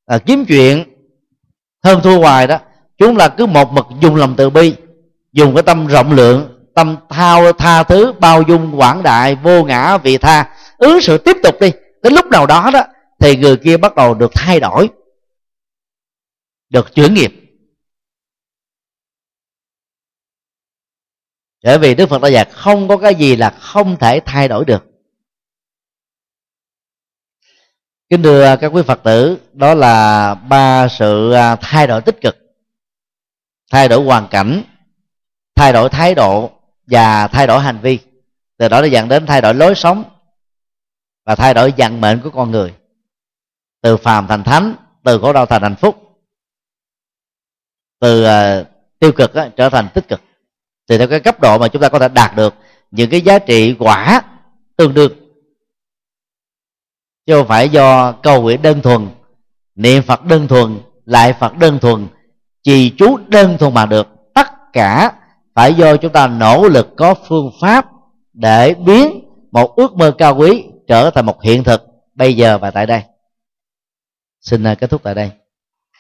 à, kiếm chuyện hơn thua hoài đó chúng là cứ một mực dùng lòng từ bi, dùng cái tâm rộng lượng, tâm thao, tha thứ, bao dung, quảng đại, vô ngã, vị tha, ứng sự tiếp tục đi. Đến lúc nào đó đó, thì người kia bắt đầu được thay đổi, được chuyển nghiệp. Bởi vì đức phật đã dạy, không có cái gì là không thể thay đổi được. Kính thưa các quý phật tử, đó là ba sự à, thay đổi tích cực thay đổi hoàn cảnh thay đổi thái độ và thay đổi hành vi. Từ đó nó dẫn đến thay đổi lối sống và thay đổi vận mệnh của con người. Từ phàm thành thánh từ khổ đau thành hạnh phúc. Từ uh, tiêu cực á, trở thành tích cực. Thì theo cái cấp độ mà chúng ta có thể đạt được những cái giá trị quả tương đương. Chứ không phải do cầu nguyện đơn thuần niệm phật đơn thuần lại phật đơn thuần trì chú đơn thuần mà được, tất cả phải do chúng ta nỗ lực có phương pháp để biến một ước mơ cao quý trở thành một hiện thực. Bây giờ và tại đây. Xin à, kết thúc tại đây.